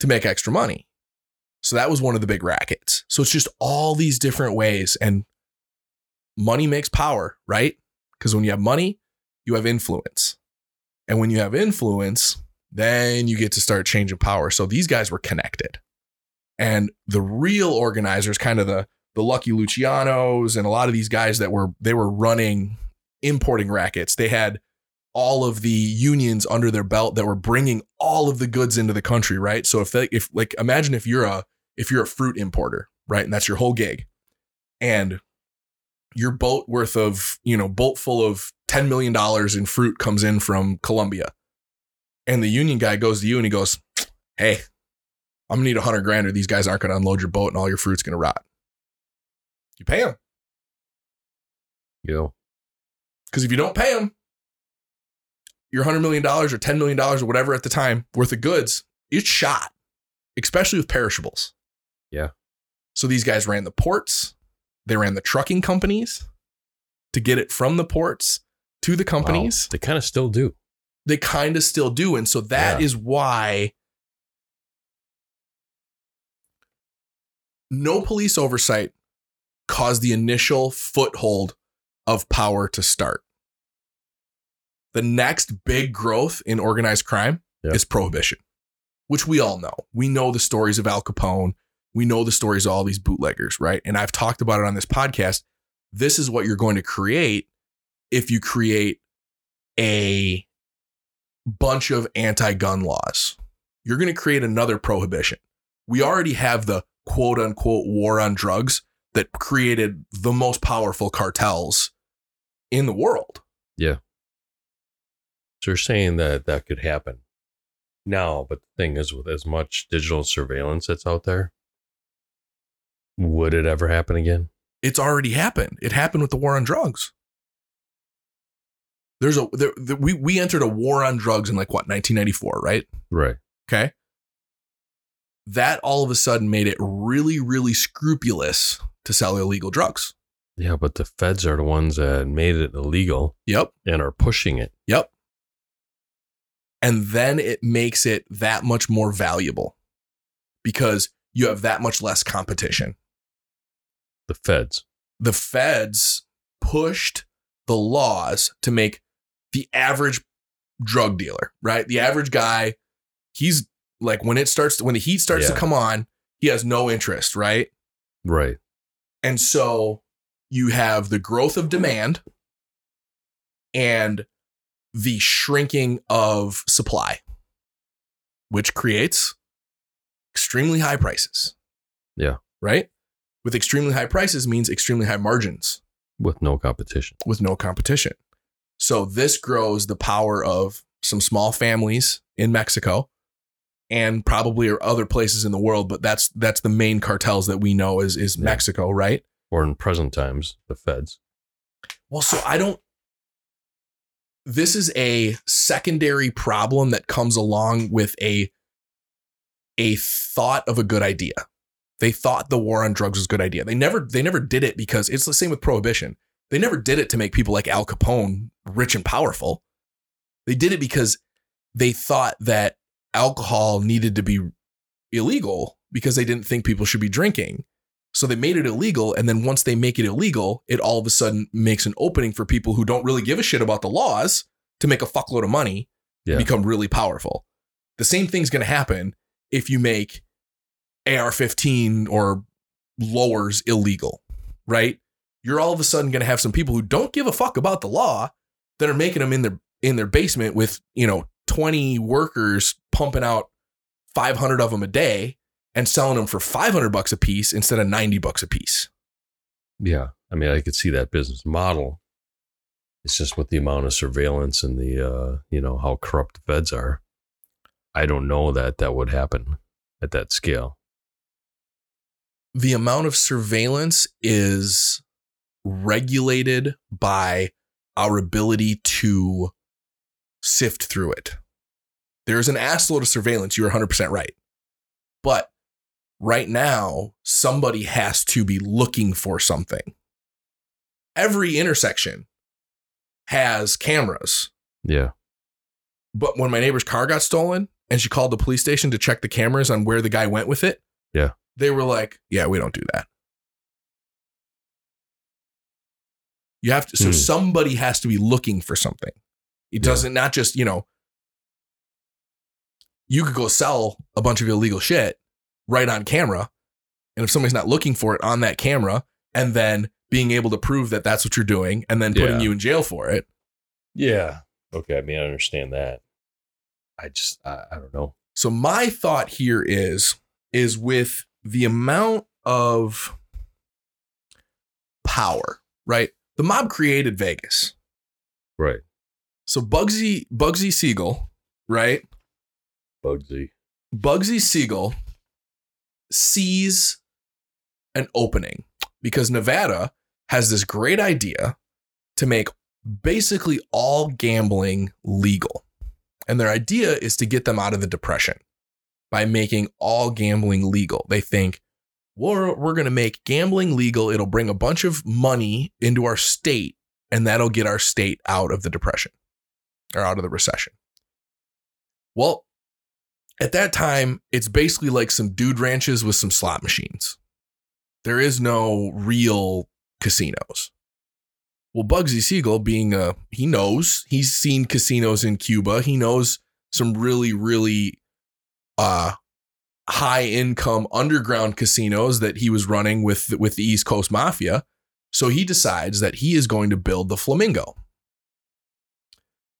to make extra money. So that was one of the big rackets. So it's just all these different ways and money makes power right? Because when you have money you have influence. And when you have influence then you get to start changing power. So these guys were connected. And the real organizers kind of the the lucky lucianos and a lot of these guys that were they were running importing rackets. They had all of the unions under their belt that were bringing all of the goods into the country right? So if they if like imagine if you're a if you're a fruit importer right? And that's your whole gig. And your boat worth of you know boat full of 10 million dollars in fruit comes in from Colombia. And the union guy goes to you and he goes hey I'm gonna need a hundred grand or these guys aren't gonna unload your boat and all your fruit's gonna rot. You pay them You know, because if you don't pay them, your $100 million or $10 million or whatever at the time worth of goods, it's shot, especially with perishables. Yeah. So these guys ran the ports, they ran the trucking companies to get it from the ports to the companies. Wow. They kind of still do. They kind of still do. And so that Yeah. is why no police oversight caused the initial foothold of power to start. The next big growth in organized crime Yeah. is prohibition, which we all know. We know the stories of Al Capone. We know the stories of all these bootleggers, right? And I've talked about it on this podcast. This is what you're going to create if you create a bunch of anti gun laws. You're going to create another prohibition. We already have the quote unquote war on drugs that created the most powerful cartels in the world. Yeah. So you're saying that that could happen now, but the thing is, with as much digital surveillance that's out there, would it ever happen again? It's already happened. It happened with the war on drugs. There's a there, there- we we entered a war on drugs in like what 1994, right? Right. Okay. That all of a sudden made it really, really scrupulous to sell illegal drugs. Yeah, but the feds are the ones that made it illegal Yep. and are pushing it. Yep. And then it makes it that much more valuable because you have that much less competition. The feds. The feds pushed the laws to make the average drug dealer, right? The average guy, he's like when it starts, when the heat starts Yeah. to come on, he has no interest, right? Right. And so you have the growth of demand and the shrinking of supply, which creates extremely high prices. Yeah. Right? With extremely high prices means extremely high margins With no competition. with no competition. So this grows the power of some small families in Mexico and probably are other places in the world, but that's that's the main cartels that we know is is Yeah. Mexico, right? Or in present times, the feds. Well, so I don't. This is a secondary problem that comes along with a a thought of a good idea. They thought the war on drugs was a good idea. They never they never did it because it's the same with prohibition. They never did it to make people like Al Capone rich and powerful. They did it because they thought that alcohol needed to be illegal because they didn't think people should be drinking. So they made it illegal. And then once they make it illegal, it all of a sudden makes an opening for people who don't really give a shit about the laws to make a fuckload of money Yeah. and become really powerful. The same thing's going to happen if you make AR 15 or lowers illegal, right? You're all of a sudden going to have some people who don't give a fuck about the law that are making them in their in their basement with, you know, 20 workers pumping out 500 of them a day and selling them for 500 bucks a piece instead of 90 bucks a piece. Yeah. I mean, I could see that business model. It's just with the amount of surveillance and the, uh, you know, how corrupt the feds are. I don't know that that would happen at that scale. The amount of surveillance is regulated by our ability to sift through it. There's an assload of surveillance. You're 100% right. But right now, somebody has to be looking for something. Every intersection has cameras. Yeah. But when my neighbor's car got stolen and she called the police station to check the cameras on where the guy went with it, Yeah. they were like, "Yeah, we don't do that." You have to. So Hmm. somebody has to be looking for something. It Yeah. doesn't not just you know. You could go sell a bunch of illegal shit right on camera, and if somebody's not looking for it on that camera, and then being able to prove that that's what you're doing, and then putting Yeah. you in jail for it, Yeah. Okay. I mean, I understand that. I just, I, I don't know. So my thought here is is with the amount of power, right? The mob created Vegas. Right. So Bugsy Bugsy Siegel, right? Bugsy. Bugsy Siegel sees an opening because Nevada has this great idea to make basically all gambling legal. And their idea is to get them out of the depression by making all gambling legal. They think, we're, we're going to make gambling legal. It'll bring a bunch of money into our state, and that'll get our state out of the depression or out of the recession. Well, at that time, it's basically like some dude ranches with some slot machines. There is no real casinos. Well, Bugsy Siegel, being a, he knows, he's seen casinos in Cuba. He knows some really, really uh, high income underground casinos that he was running with, with the East Coast Mafia. So he decides that he is going to build the Flamingo.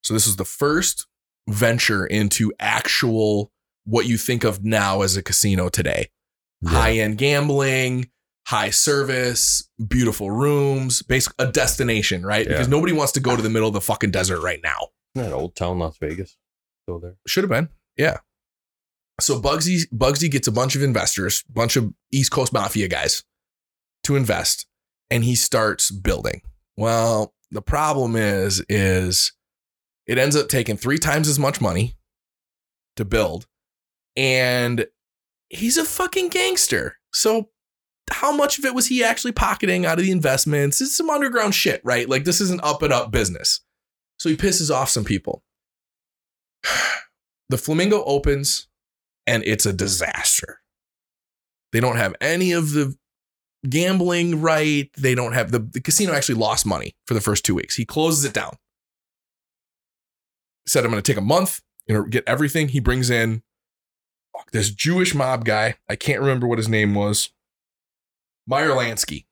So this is the first venture into actual what you think of now as a casino today. Yeah. High end gambling, high service, beautiful rooms, basically a destination, right? Yeah. Because nobody wants to go to the middle of the fucking desert right now. Isn't that Old Town Las Vegas still there? Should have been. Yeah. So Bugsy Bugsy gets a bunch of investors, bunch of East Coast Mafia guys to invest, and he starts building. Well, the problem is, is it ends up taking three times as much money to build, and he's a fucking gangster. So how much of it was he actually pocketing out of the investments? It's some underground shit, right? Like this is an up and up business. So he pisses off some people. The Flamingo opens and it's a disaster. They don't have any of the gambling right. They don't have the, the casino actually lost money for the first two weeks. He closes it down. Said, I'm going to take a month and get everything. He brings in this Jewish mob guy. I can't remember what his name was. Meyer Lansky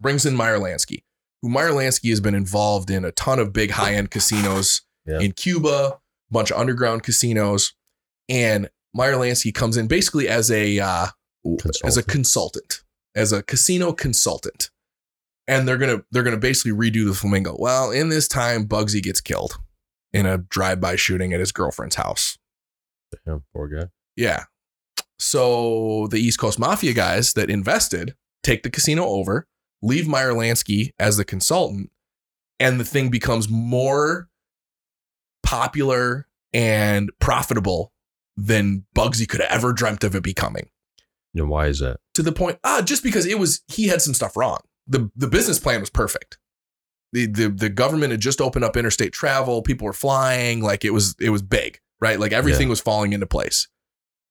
brings in Meyer Lansky, who Meyer Lansky has been involved in a ton of big high end casinos Yeah. in Cuba, a bunch of underground casinos, and Meyer Lansky comes in basically as a uh, as a Consultant. consultant, as a casino consultant, and they're gonna they're gonna basically redo the Flamingo. Well, in this time, Bugsy gets killed in a drive by shooting at his girlfriend's house. Damn, poor guy. Yeah. So the East Coast Mafia guys that invested take the casino over, leave Meyer Lansky as the consultant, and the thing becomes more popular and profitable than Bugsy could have ever dreamt of it becoming. And why is that? To the point, ah, just because it was he had some stuff wrong. The the business plan was perfect. The, the the government had just opened up interstate travel, people were flying, like it was it was big, right? Like everything Yeah. was falling into place.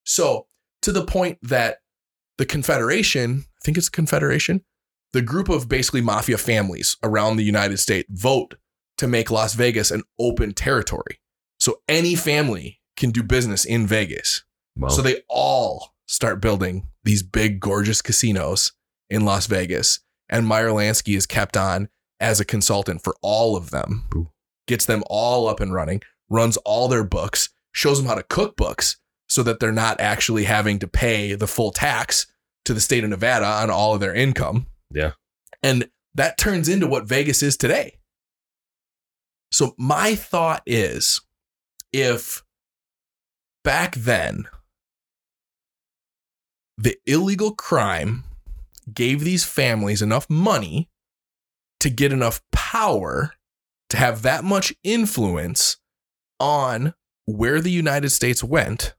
So to the point that the Confederation, I think it's Confederation, the group of basically mafia families around the United States vote to make Las Vegas an open territory. So any family can do business in Vegas. Well, So they all start building these big, gorgeous casinos in Las Vegas. And Meyer Lansky is kept on as a consultant for all of them, Ooh. gets them all up and running, runs all their books, shows them how to cook books so that they're not actually having to pay the full tax to the state of Nevada on all of their income. yeah. And that turns into what Vegas is today. So my thought is if back then the illegal crime gave these families enough money to get enough power to have that much influence on where the United States went.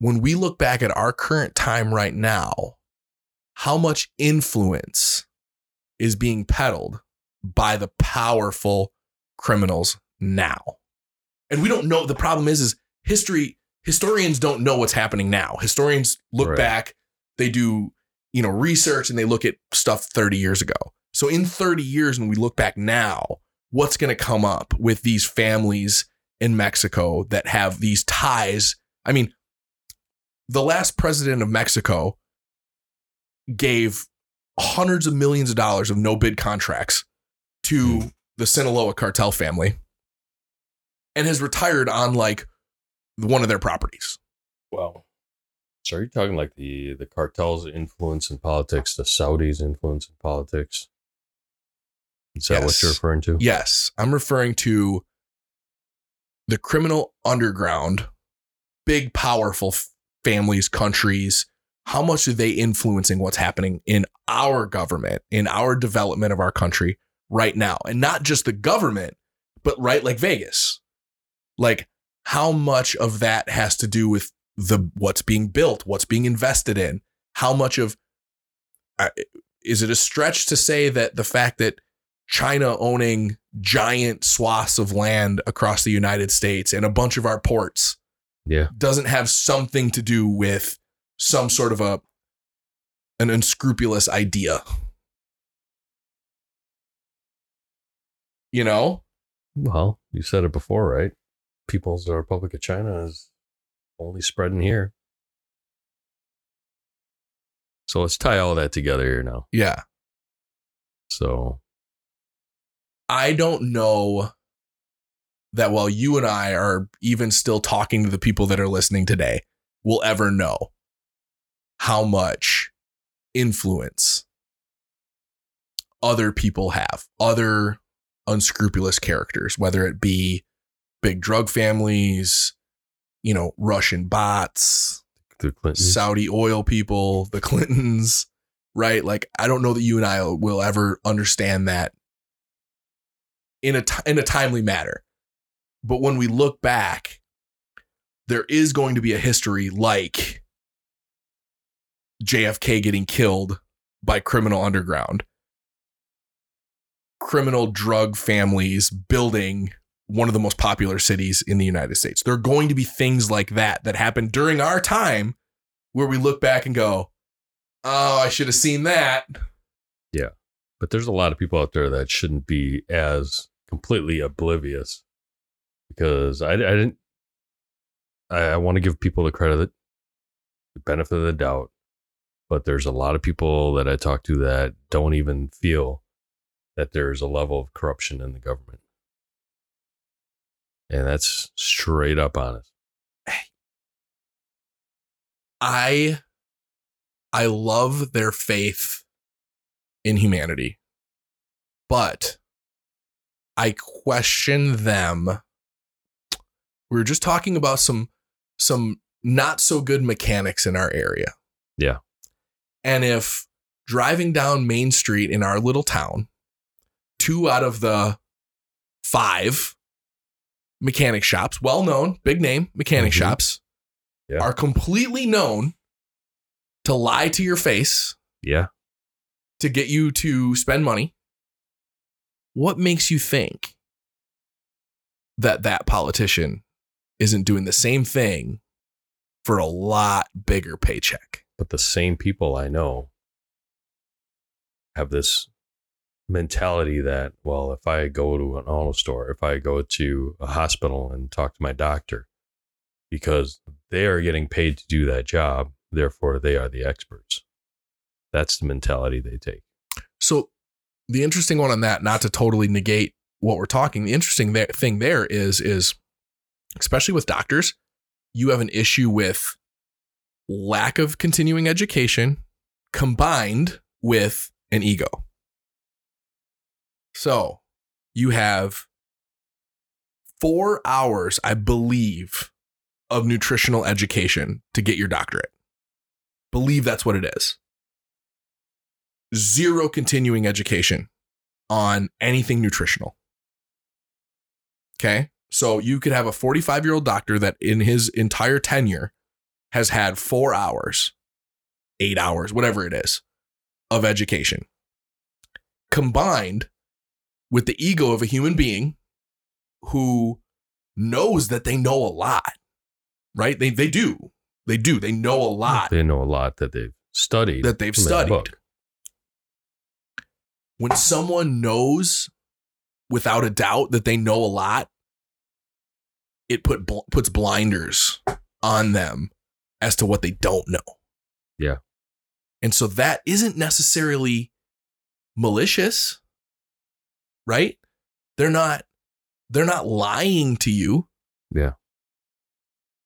When we look back at our current time right now, how much influence is being peddled by the powerful criminals now. And we don't know the problem is is history historians don't know what's happening now. Historians look Right. back, they do, you know, research and they look at stuff 30 years ago. So in 30 years when we look back now, what's going to come up with these families in Mexico that have these ties? I mean, the last president of Mexico gave hundreds of millions of dollars of no bid contracts to hmm. the Sinaloa cartel family and has retired on like one of their properties. Well, so are you talking like the the cartel's influence in politics, the Saudis' influence in politics? Is that what you're referring to? Yes, I'm referring to the criminal underground, big, powerful f- families, countries. How much are they influencing what's happening in our government, in our development of our country right now. And not just the government, but right like Vegas. Like how much of that has to do with the what's being built, what's being invested in, how much of uh, is it a stretch to say that the fact that China owning giant swaths of land across the United States and a bunch of our ports Yeah. doesn't have something to do with some sort of a an unscrupulous idea. You know? Well, you said it before, right? People's Republic of China is only spreading here. So let's tie all that together here now. Yeah. So I don't know that while you and I are even still talking to the people that are listening today, we'll ever know how much influence other people have, other unscrupulous characters, whether it be big drug families, you know, Russian bots, the Clintons, Saudi oil people, the Clintons, right? Like I don't know that you and I will ever understand that in a in a timely manner. But when we look back, there is going to be a history like JFK getting killed by criminal underground. Criminal drug families building one of the most popular cities in the United States. There are going to be things like that that happen during our time where we look back and go, "Oh, I should have seen that." Yeah. But there's a lot of people out there that shouldn't be as completely oblivious because I, I didn't. I, I want to give people the credit, the benefit of the doubt, but there's a lot of people that I talk to that don't even feel that there's a level of corruption in the government, and that's straight up honest. I I love their faith in humanity. But I question them. We were just talking about some some not so good mechanics in our area. Yeah. And if driving down Main Street in our little town, two out of the five mechanic shops, well known, big name mechanic Mhm. shops, Yeah. are completely known to lie to your face Yeah, to get you to spend money. What makes you think that that politician isn't doing the same thing for a lot bigger paycheck? but the same people I know have this mentality that, well, if I go to an auto store, if I go to a hospital and talk to my doctor, because they are getting paid to do that job, therefore they are the experts. That's the mentality they take. So, the interesting one on that, not to totally negate what we're talking, the interesting thing there is, is especially with doctors, you have an issue with lack of continuing education combined with an ego. So, you have four hours, I believe, of nutritional education to get your doctorate. Believe that's what it is zero continuing education on anything nutritional. Okay. So you could have a 45 year old doctor that in his entire tenure has had four hours, eight hours, whatever it is, of education combined with the ego of a human being who knows that they know a lot, right? They, they do. They do. They know a lot They know a lot that they've studied. that they've studied. When someone knows without a doubt that they know a lot, it put bl- puts blinders on them as to what they don't know. Yeah. And so that isn't necessarily malicious, right? They're not they're not lying to you. Yeah.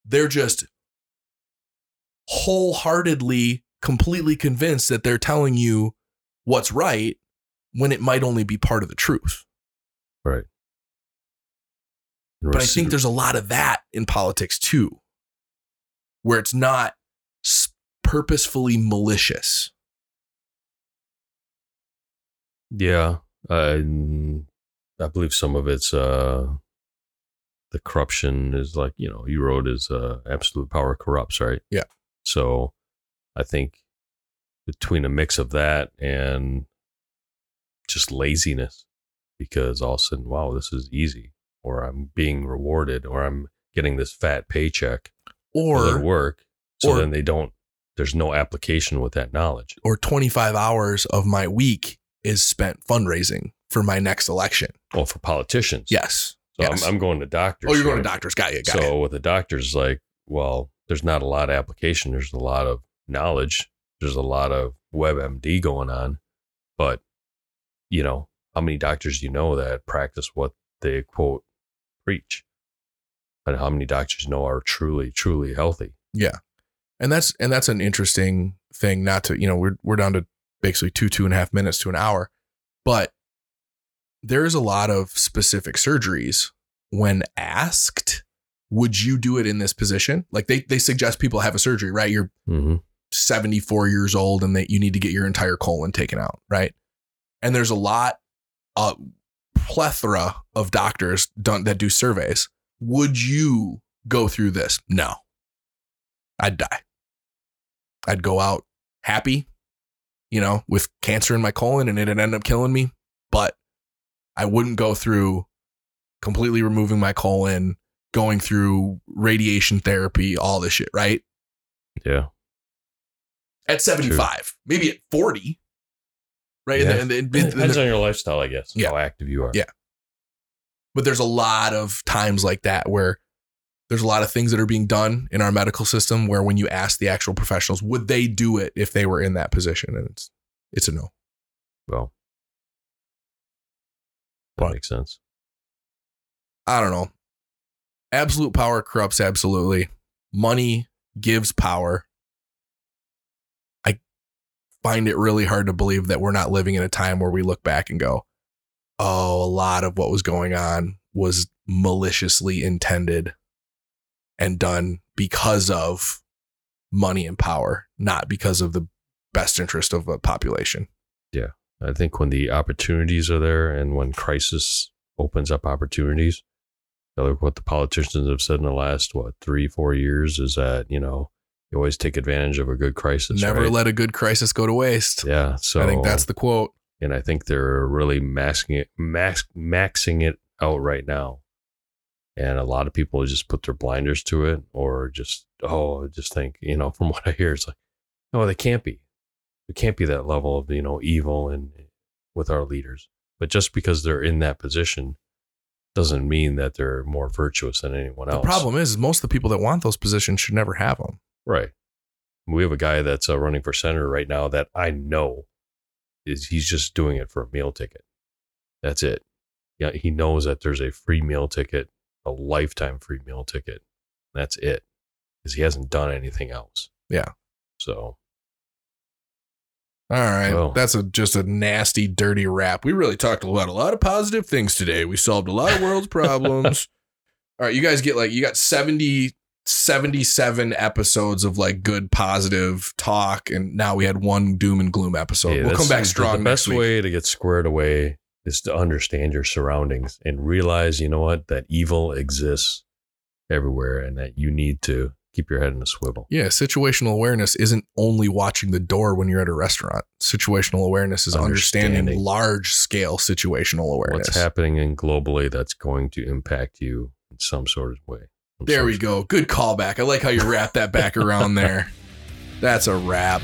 They're just wholeheartedly completely convinced that they're telling you what's right when it might only be part of the truth. Right. But I think there's a lot of that in politics too, where it's not purposefully malicious. Yeah. Uh, I believe some of it's uh, the corruption is like you know you wrote is uh, absolute power corrupts, right? Yeah. So I think between a mix of that and just laziness, because all of a sudden, wow, this is easy, or I'm being rewarded, or I'm getting this fat paycheck or work. So or- then they don't. There's no application with that knowledge. or 25 hours of my week is spent fundraising for my next election. Well, for politicians, Yes. So yes. I'm, I'm going to doctors. oh, you're going to doctors. Got you. Got so you. with the doctors, like, well, there's not a lot of application. There's a lot of knowledge. There's a lot of WebMD going on, but you know, how many doctors do you know that practice what they quote preach, and how many doctors know are truly, truly healthy? Yeah. And that's and that's an interesting thing. Not to you know we're we're down to basically two two and a half minutes to an hour, but there is a lot of specific surgeries when asked. Would you do it in this position? Like they they suggest people have a surgery, right? You're Mm-hmm. 74 years old and that you need to get your entire colon taken out, right? And there's a lot, a plethora of doctors done that do surveys. Would you go through this? No. I'd die. I'd go out happy, you know, with cancer in my colon and it'd end up killing me, but I wouldn't go through completely removing my colon, going through radiation therapy, all this shit, right? Yeah. at 75, maybe at 40. Right. Yeah. And, then- and, It depends on your lifestyle, I guess. Yeah. How active you are. Yeah. but there's a lot of times like that where there's a lot of things that are being done in our medical system where when you ask the actual professionals, would they do it if they were in that position? And it's, it's a no. Well, that But- makes sense. I don't know. Absolute power corrupts absolutely. Money gives power. I find it really hard to believe that we're not living in a time where we look back and go, oh, a lot of what was going on was maliciously intended and done because of money and power, not because of the best interest of a population. Yeah. I think when the opportunities are there and when crisis opens up opportunities, like what the politicians have said in the last, what, three, four years is that, you know, you always take advantage of a good crisis. Never right? let a good crisis go to waste. Yeah. So I think that's the quote. and I think they're really masking it, max, maxing it out right now. And a lot of people just put their blinders to it or just, oh, just think, you know, from what I hear, it's like, no, they can't be. It can't be that level of, you know, evil and with our leaders. But just because they're in that position doesn't mean that they're more virtuous than anyone else. The problem is, most of the people that want those positions should never have them. Right. We have a guy that's uh, running for senator right now that I know is he's just doing it for a meal ticket. That's it. Yeah, he knows that there's a free meal ticket, a lifetime free meal ticket. That's it. Because he hasn't done anything else. Yeah. So All right, that's a just a nasty, dirty rap. We really talked about a lot of positive things today. We solved a lot of world's problems. All right, you guys get like you got 70 77 episodes of like good positive talk and now we had one doom and gloom episode. yeah, we'll come back strong The best way to get squared away is to understand your surroundings and realize, you know what, that evil exists everywhere and that you need to keep your head in a swivel. Yeah, situational awareness isn't only watching the door when you're at a restaurant. Situational awareness is understanding, Understanding. large scale situational awareness. what's happening in globally that's going to impact you in some sort of way. There we go. Good callback. I like how you wrap that back around there. That's a wrap.